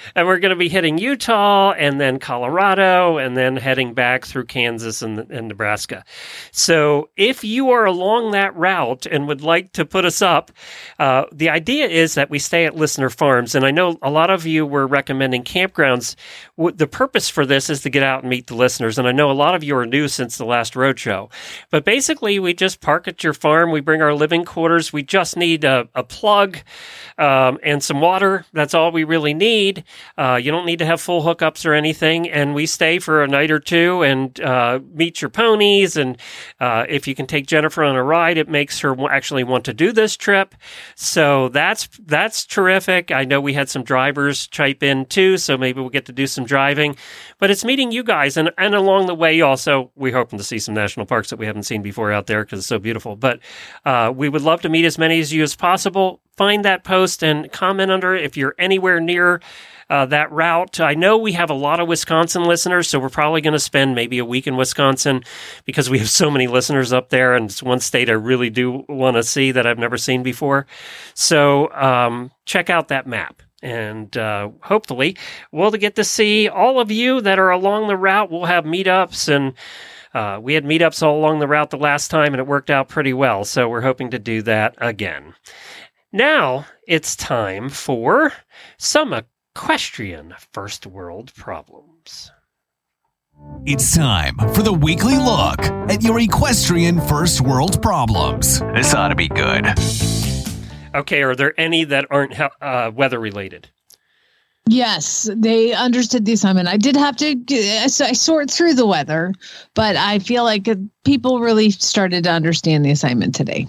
and we're going to be hitting Utah and then Colorado and then heading back through Kansas and and Nebraska. So if you are along that route and would like to put us up, uh, the idea is that we stay at listener farms. And I know a lot of you were recommending campgrounds. The purpose for this is to get out and meet the listeners. And I know a lot of you are new since the last roadshow. But basically, we just park at your farm. We bring our living quarters. We just need a, a plug um, and some water. That's all we really need. Uh, you don't need to have full hookups or anything. And we stay for a night or two and uh, meet your ponies. And uh, if you can take Jennifer on a ride, it makes her actually want to do this trip. So that's that's terrific. I know we had some drivers chime in too, so maybe we'll get to do some driving. But it's meeting you guys, and and along the way also we're hoping to see some national parks that we haven't seen before out there because it's so beautiful. But uh, we would love to meet as many as you as possible. Find that post and comment under it if you're anywhere near uh, that route. I know we have a lot of Wisconsin listeners, so we're probably going to spend maybe a week in Wisconsin because we have so many listeners up there, and it's one state I really do want to see that I've never seen before. So um, check out that map. And uh, hopefully, we'll get to see all of you that are along the route. We'll have meetups and uh, we had meetups all along the route the last time, and it worked out pretty well. So we're hoping to do that again. Now it's time for some equestrian first world problems.
It's time for the weekly look at your equestrian first world problems. This ought to be good.
Okay, are there any that aren't uh, weather related?
Yes, they understood the assignment. I did have to I sort through the weather, but I feel like people really started to understand the assignment today.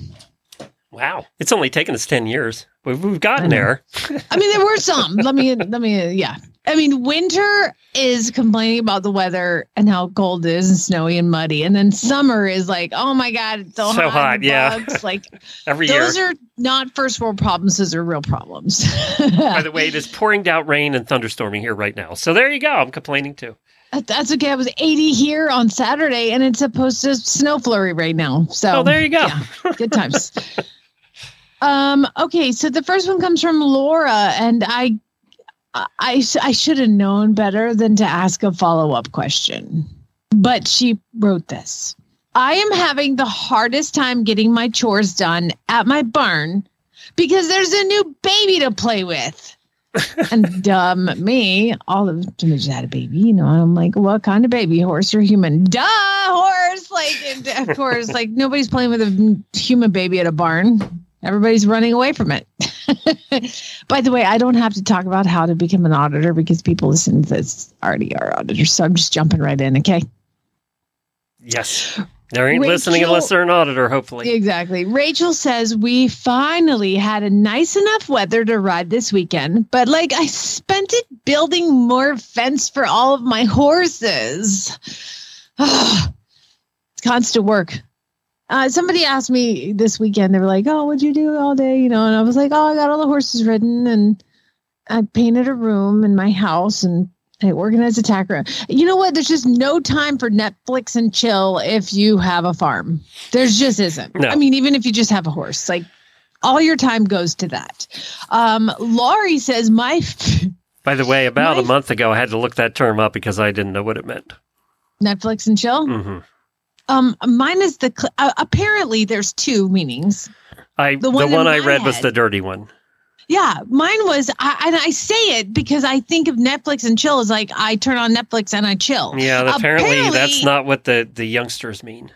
Wow, it's only taken us ten years. We've, we've gotten there.
I mean, there were some. let me, let me, yeah. I mean, winter is complaining about the weather and how cold it is and snowy and muddy, and then summer is like, oh my god, it's so,
so
hot.
hot yeah,
like
every
those
year.
are not first world problems; those are real problems.
By the way, it is pouring down rain and thunderstorming here right now. So there you go. I'm complaining too.
That's okay. I was 80 here on Saturday, and it's supposed to snow flurry right now. So,
oh, there you go.
Yeah, good times. Um, okay, so the first one comes from Laura, and I, I, I should have known better than to ask a follow up question, but she wrote this. I am having the hardest time getting my chores done at my barn because there's a new baby to play with. and dumb me, all of just had a baby, you know. I'm like, what kind of baby? Horse or human? Duh, horse. Like, of course, like nobody's playing with a human baby at a barn. Everybody's running away from it. By the way, I don't have to talk about how to become an auditor because people listening to this already are auditors. So I'm just jumping right in. Okay.
Yes. They ain't
Rachel-
listening unless they're an auditor, hopefully.
Exactly. Rachel says we finally had a nice enough weather to ride this weekend, but like I spent it building more fence for all of my horses. it's constant work. Uh, somebody asked me this weekend, they were like, Oh, what'd you do all day? You know, and I was like, Oh, I got all the horses ridden and I painted a room in my house and I organized a tack room. You know what? There's just no time for Netflix and chill if you have a farm. There's just isn't.
No.
I mean, even if you just have a horse, like all your time goes to that. Um, Laurie says, My
By the way, about a month ago, I had to look that term up because I didn't know what it meant.
Netflix and chill.
hmm
Um, mine is the cl- uh, apparently there's two meanings.
I
The
the
one
one, I read was the dirty one.
Yeah, mine was, I, and I say it because I think of Netflix and chill as like I turn on Netflix and I chill.
Yeah, apparently, that's not what the the youngsters mean.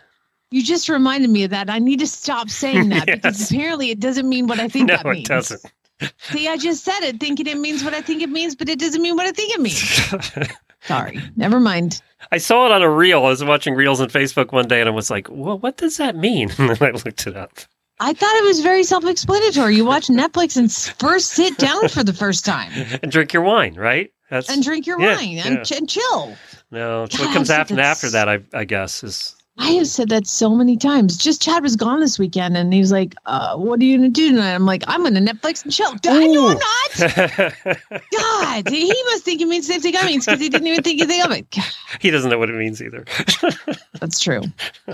You just reminded me of that. I need to stop saying that because apparently it doesn't mean what I think
No,
that
it doesn't.
See, I just said it thinking it means what I think it means, but it doesn't mean what I think it means. Sorry. Never mind.
I saw it on a reel. I was watching reels on Facebook one day, and I was like, "Well, what does that mean?" And then I looked it up.
I thought it was very self explanatory. You watch Netflix and first sit down for the first time
And drink your wine, right? That's
and drink your
Yeah,
wine and,
yeah.
ch- and chill.
no. It's
God,
what comes after after that. I I guess is
I have said that so many times. Just Chad was gone this weekend and he was like, uh, What are you to do tonight? I'm like, I'm going to Netflix and chill. I know I'm not. God, he must think it means the same thing I means because he didn't even think anything of it. God,
he doesn't know what it means either.
that's true.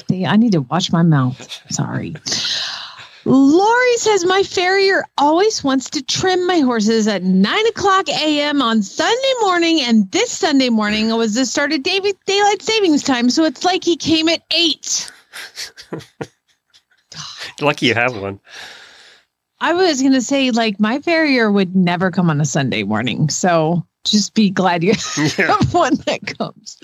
See, I need to watch my mouth. Sorry. Lori says my farrier always wants to trim my horses at nine o'clock a.m. on Sunday morning, and this Sunday morning was the start of day- daylight savings time, so it's like he came at eight.
Lucky you have one.
I was gonna say like my farrier would never come on a Sunday morning, so just be glad you have one that comes.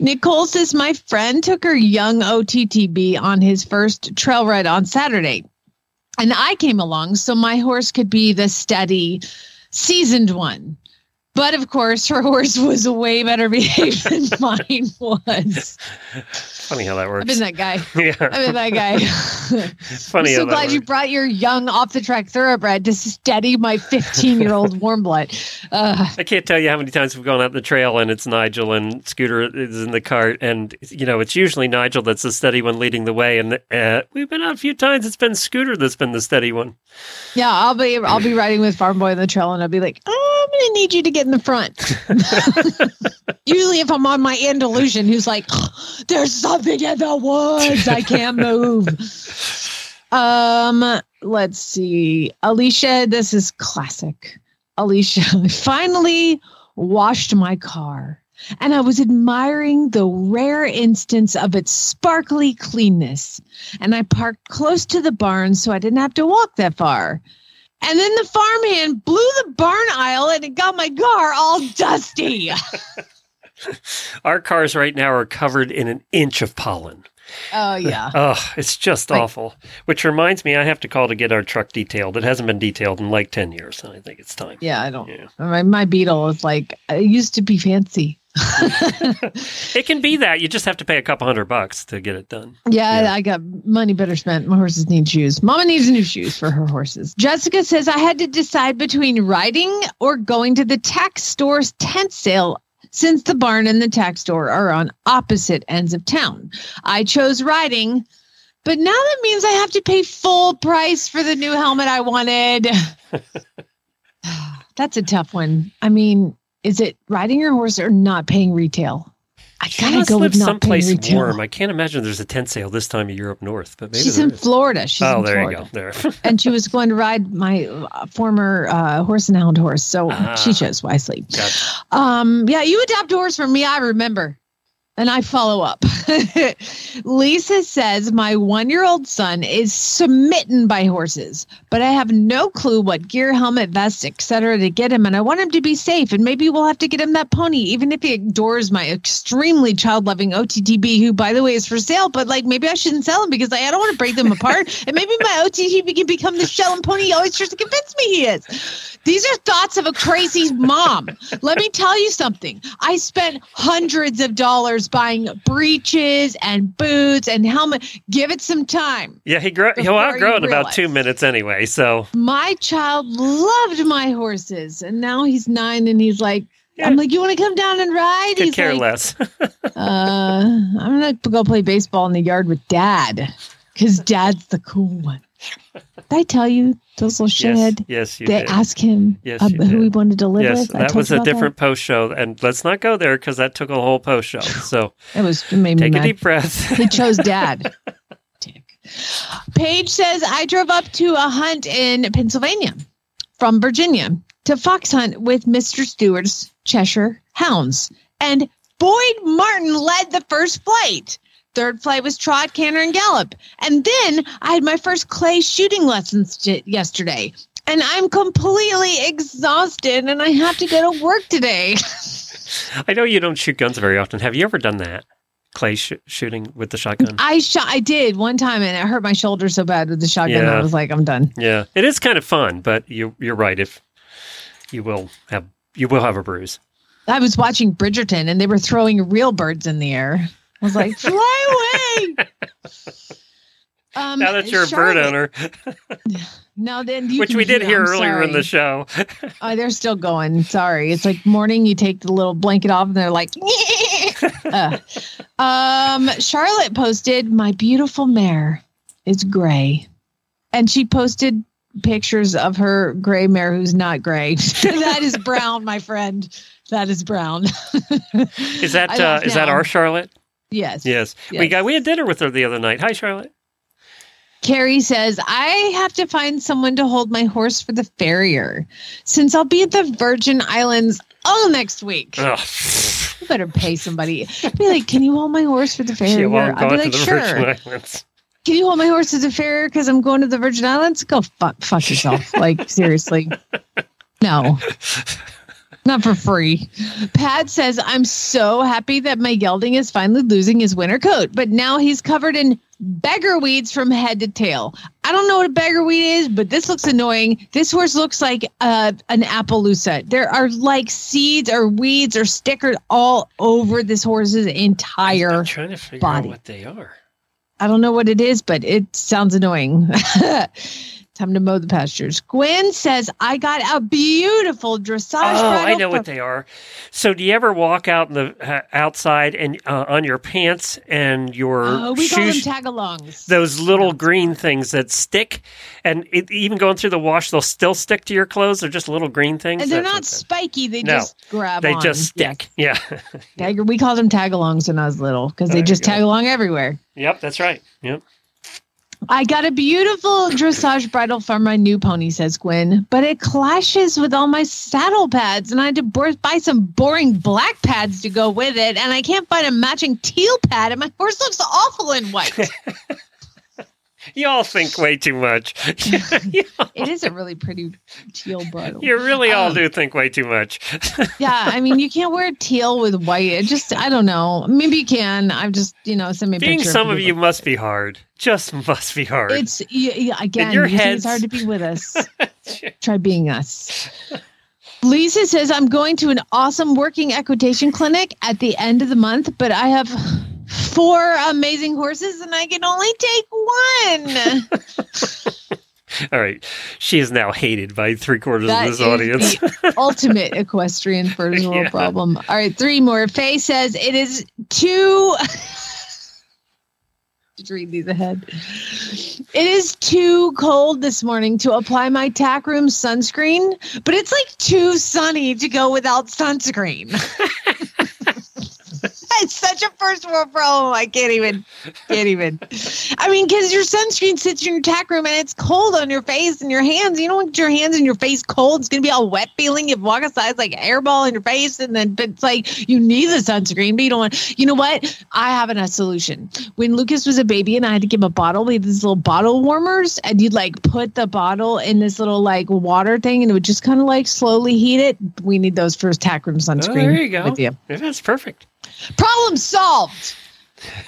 Nicole says my friend took her young OTTB on his first trail ride on Saturday, and I came along so my horse could be the steady, seasoned one. But of course, her horse was way better behaved than mine was.
Funny how that works.
I've been that guy.
yeah,
I've been that guy.
funny
I'm so glad you brought your young off the track thoroughbred to steady my 15 year old warm blood. Uh,
I can't tell you how many times we've gone out the trail and it's Nigel and Scooter is in the cart, and you know it's usually Nigel that's the steady one leading the way, and uh, we've been out a few times. It's been Scooter that's been the steady one.
yeah, I'll be I'll be riding with Farm Boy on the trail, and I'll be like, oh, I'm gonna need you to get in the front. Usually, if I'm on my Andalusian, who's like, there's something in the woods, I can't move. Um, let's see, Alicia. This is classic. Alicia, finally washed my car. And I was admiring the rare instance of its sparkly cleanness. And I parked close to the barn so I didn't have to walk that far. And then the farmhand blew the barn aisle and it got my car all dusty.
Our cars right now are covered in an inch of pollen.
Oh, yeah.
Oh, it's just
Like-
awful. Which reminds me, I have to call to get our truck detailed. It hasn't been detailed in like ten years, and I think it's time.
Yeah, I don't.
Yeah.
My, my Beetle is like, it used to be fancy.
It can be that you just have to pay a couple hundred bucks to get it done.
Yeah,
Yeah.
I got money better spent. My horses need shoes. Mama needs new shoes for her horses. Jessica says I had to decide between riding or going to the tack store's tent sale since the barn and the tack store are on opposite ends of town. I chose riding, but now that means I have to pay full price for the new helmet I wanted. That's a tough one. I mean, is it riding your horse or not paying retail? I
She
gotta go
live
with not paying
someplace
retail.
warm. I can't imagine there's a tent sale this time of year up north, but maybe
She's
there
in
is.
Florida. She's
oh,
in
there
Florida.
you go. There.
and she was going to ride my uh, former uh, horse and hound horse, so
Ah.
she chose wisely.
Gotcha.
Um, yeah, you adopt a horse from me. I remember, and I follow up. Lisa says my one-year-old son is smitten by horses, but I have no clue what gear, helmet, vest, etc. to get him, and I want him to be safe. And maybe we'll have to get him that pony, even if he adores my extremely child-loving OTTB, who, by the way, is for sale. But like, maybe I shouldn't sell him because I, I don't want to break them apart. and maybe my OTTB can become the Shetland pony he always tries to convince me he is. These are thoughts of a crazy mom. Let me tell you something. I spent hundreds of dollars buying breeches and boots and helmet. Give it some time.
Yeah, he grow, he'll outgrow in about two minutes anyway. So
My child loved my horses, and now he's nine, and he's like, I'm like, you want to come down and ride?
could
he's
care
like,
less.
uh, I'm gonna go play baseball in the yard with dad, because dad's the cool one. Did I tell you those little
yes,
shithead?
yes, you
They
did.
asked him
Yes,
uh, who
did.
he wanted to live
yes,
with.
That was a
about that?
different post show, and let's not go there because that took a whole post show. So
It was it made me
take a
mad.
deep breath.
He chose dad. Paige says I drove up to a hunt in Pennsylvania from Virginia to fox hunt with Mr. Stewart's Cheshire Hounds. And Boyd Martin led the first flight. Third flight was trot, canter, and gallop. And then I had my first clay shooting lessons yesterday. And I'm completely exhausted and I have to go to work today.
I know you don't shoot guns very often. Have you ever done that? Clay sh- shooting with the shotgun.
I shot I did one time and it hurt my shoulder so bad with the shotgun.
Yeah.
I was like, I'm done.
Yeah, it is kind of fun, but you you're right. If you will have you will have a bruise.
I was watching Bridgerton and they were throwing real birds in the air. I was like, fly away. Um,
now that you're a bird owner,
No, then you
which we did hear
I'm
earlier in the show.
Oh, they're still going. Sorry. It's like morning, you take the little blanket off and they're like, Uh. um, Charlotte posted, My beautiful mare is gray. And she posted pictures of her gray mare who's not gray. that is brown, my friend. That is brown.
Is that uh, is that our Charlotte?
Yes.
Yes. We got we had dinner with her the other night. Hi, Charlotte.
Carrie says, I have to find someone to hold my horse for the farrier since I'll be at the Virgin Islands all next week.
Ugh.
You better pay somebody. Be like, can you hold my horse for the farrier? I'll be like, sure. Can you hold my horse to the farrier because I'm going to the Virgin Islands? Go fuck, fuck yourself. like seriously, no. Not for free. Pat says, I'm so happy that my gelding is finally losing his winter coat, but now he's covered in beggar weeds from head to tail. I don't know what a beggar weed is, but this looks annoying. This horse looks like uh, an Appaloosa. There are like seeds or weeds or stickers all over this horse's entire
I'm trying to figure
body.
out what they are.
I don't know what it is, but it sounds annoying. Time to mow the pastures. Gwen says, I got a beautiful dressage.
Oh, I know what they are. So, do you ever walk out in the uh, outside and uh, on your pants and your
Oh, we call them
shoes?
tagalongs.
those little green things that stick, and it, even going through the wash, they'll still stick to your clothes. They're just little green things.
and they're
That's
not spiky. They
No,
just grab
they
on.
just stick. Yeah.
Yes. Tag- we called them tagalongs when I was little because they just tag along everywhere.
yep, that's right. Yep.
I got a beautiful dressage bridle for my new pony, says Gwen, but it clashes with all my saddle pads, and I had to buy some boring black pads to go with it, and I can't find a matching teal pad, and my horse looks awful in white.
You all think way too much.
it is a really pretty teal bridle.
you really all
Um,
do think way too much.
Yeah, I mean, you can't wear teal with white. It just, I don't know. Maybe you can. I'm just, you know, send me
Being some of you must be hard. Just must be hard.
It's yeah, again.
your heads-
it's hard to be with us. Try being us. Lisa says I'm going to an awesome working equitation clinic at the end of the month, but I have four amazing horses and I can only take one.
all right. She is now hated by three quarters
That
of
is
this audience.
ultimate equestrian first world
Yeah.
problem. All right, three more. Faye says it is too. Just read these ahead. It is too cold this morning to apply my tack room sunscreen, but it's like too sunny to go without sunscreen. That's such a first world problem. I can't even, can't even. I mean, because your sunscreen sits in your tack room and it's cold on your face and your hands. You don't want your hands and your face cold. It's gonna be all wet feeling. You walk outside, it's like airball in your face, and then but it's like you need the sunscreen, but you don't want. You know what? I have a solution. When Lucas was a baby and I had to give him a bottle, we had these little bottle warmers, and you'd like put the bottle in this little like water thing, and it would just kind of like slowly heat it. We need those for tack room sunscreen.
Oh, there you go.
With you.
Yeah, that's perfect.
Problem solved.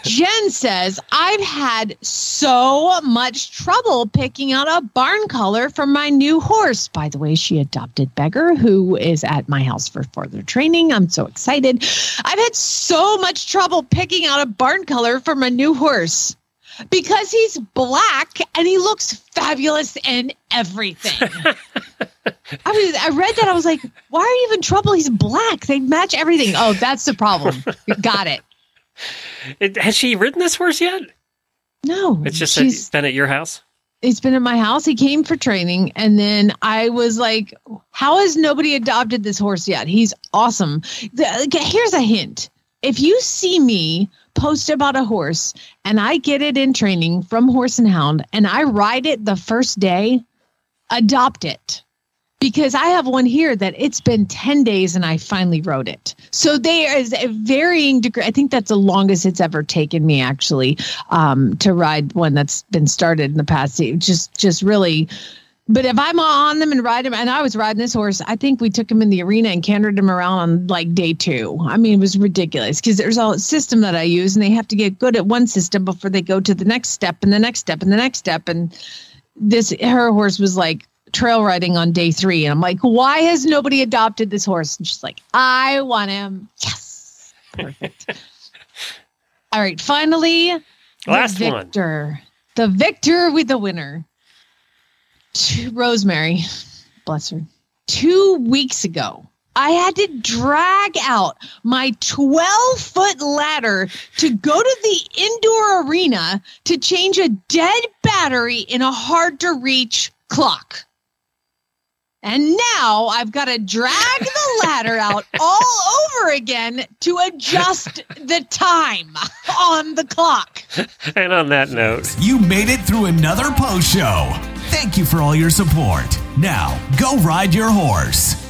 Jen says, I've had so much trouble picking out a barn color for my new horse. By the way, she adopted Beggar, who is at my house for further training. I'm so excited. I've had so much trouble picking out a barn color for my new horse because he's black and he looks fabulous in everything. I mean, I read that. I was like, why are you even trouble? He's black. They match everything. Oh, that's the problem. Got it.
It, has she ridden this horse yet?
No.
It's just that
she's-
it's been at your house.
It's been at my house. He came for training. And then I was like, how has nobody adopted this horse yet? He's awesome. The- okay, here's a hint. If you see me post about a horse and I get it in training from Horse and Hound and I ride it the first day, adopt it. Because I have one here that it's been 10 days and I finally rode it. So there is a varying degree. I think that's the longest it's ever taken me actually um, to ride one that's been started in the past. Just, just really. But if I'm on them and ride them, and I was riding this horse, I think we took him in the arena and cantered him around on like day two. I mean, it was ridiculous because there's a system that I use, and they have to get good at one system before they go to the next step and the next step and the next step. And this her horse was like trail riding on day three, and I'm like, why has nobody adopted this horse? And she's like, I want him. Yes, perfect. All right, finally,
Last
the
one.
victor, the victor with the winner. Rosemary, bless her. Two weeks ago, I had to drag out my 12 foot ladder to go to the indoor arena to change a dead battery in a hard to reach clock. And now I've got to drag the ladder out all over again to adjust the time on the clock.
And on that note,
You made it through another post show. Thank you for all your support. Now, go ride your horse.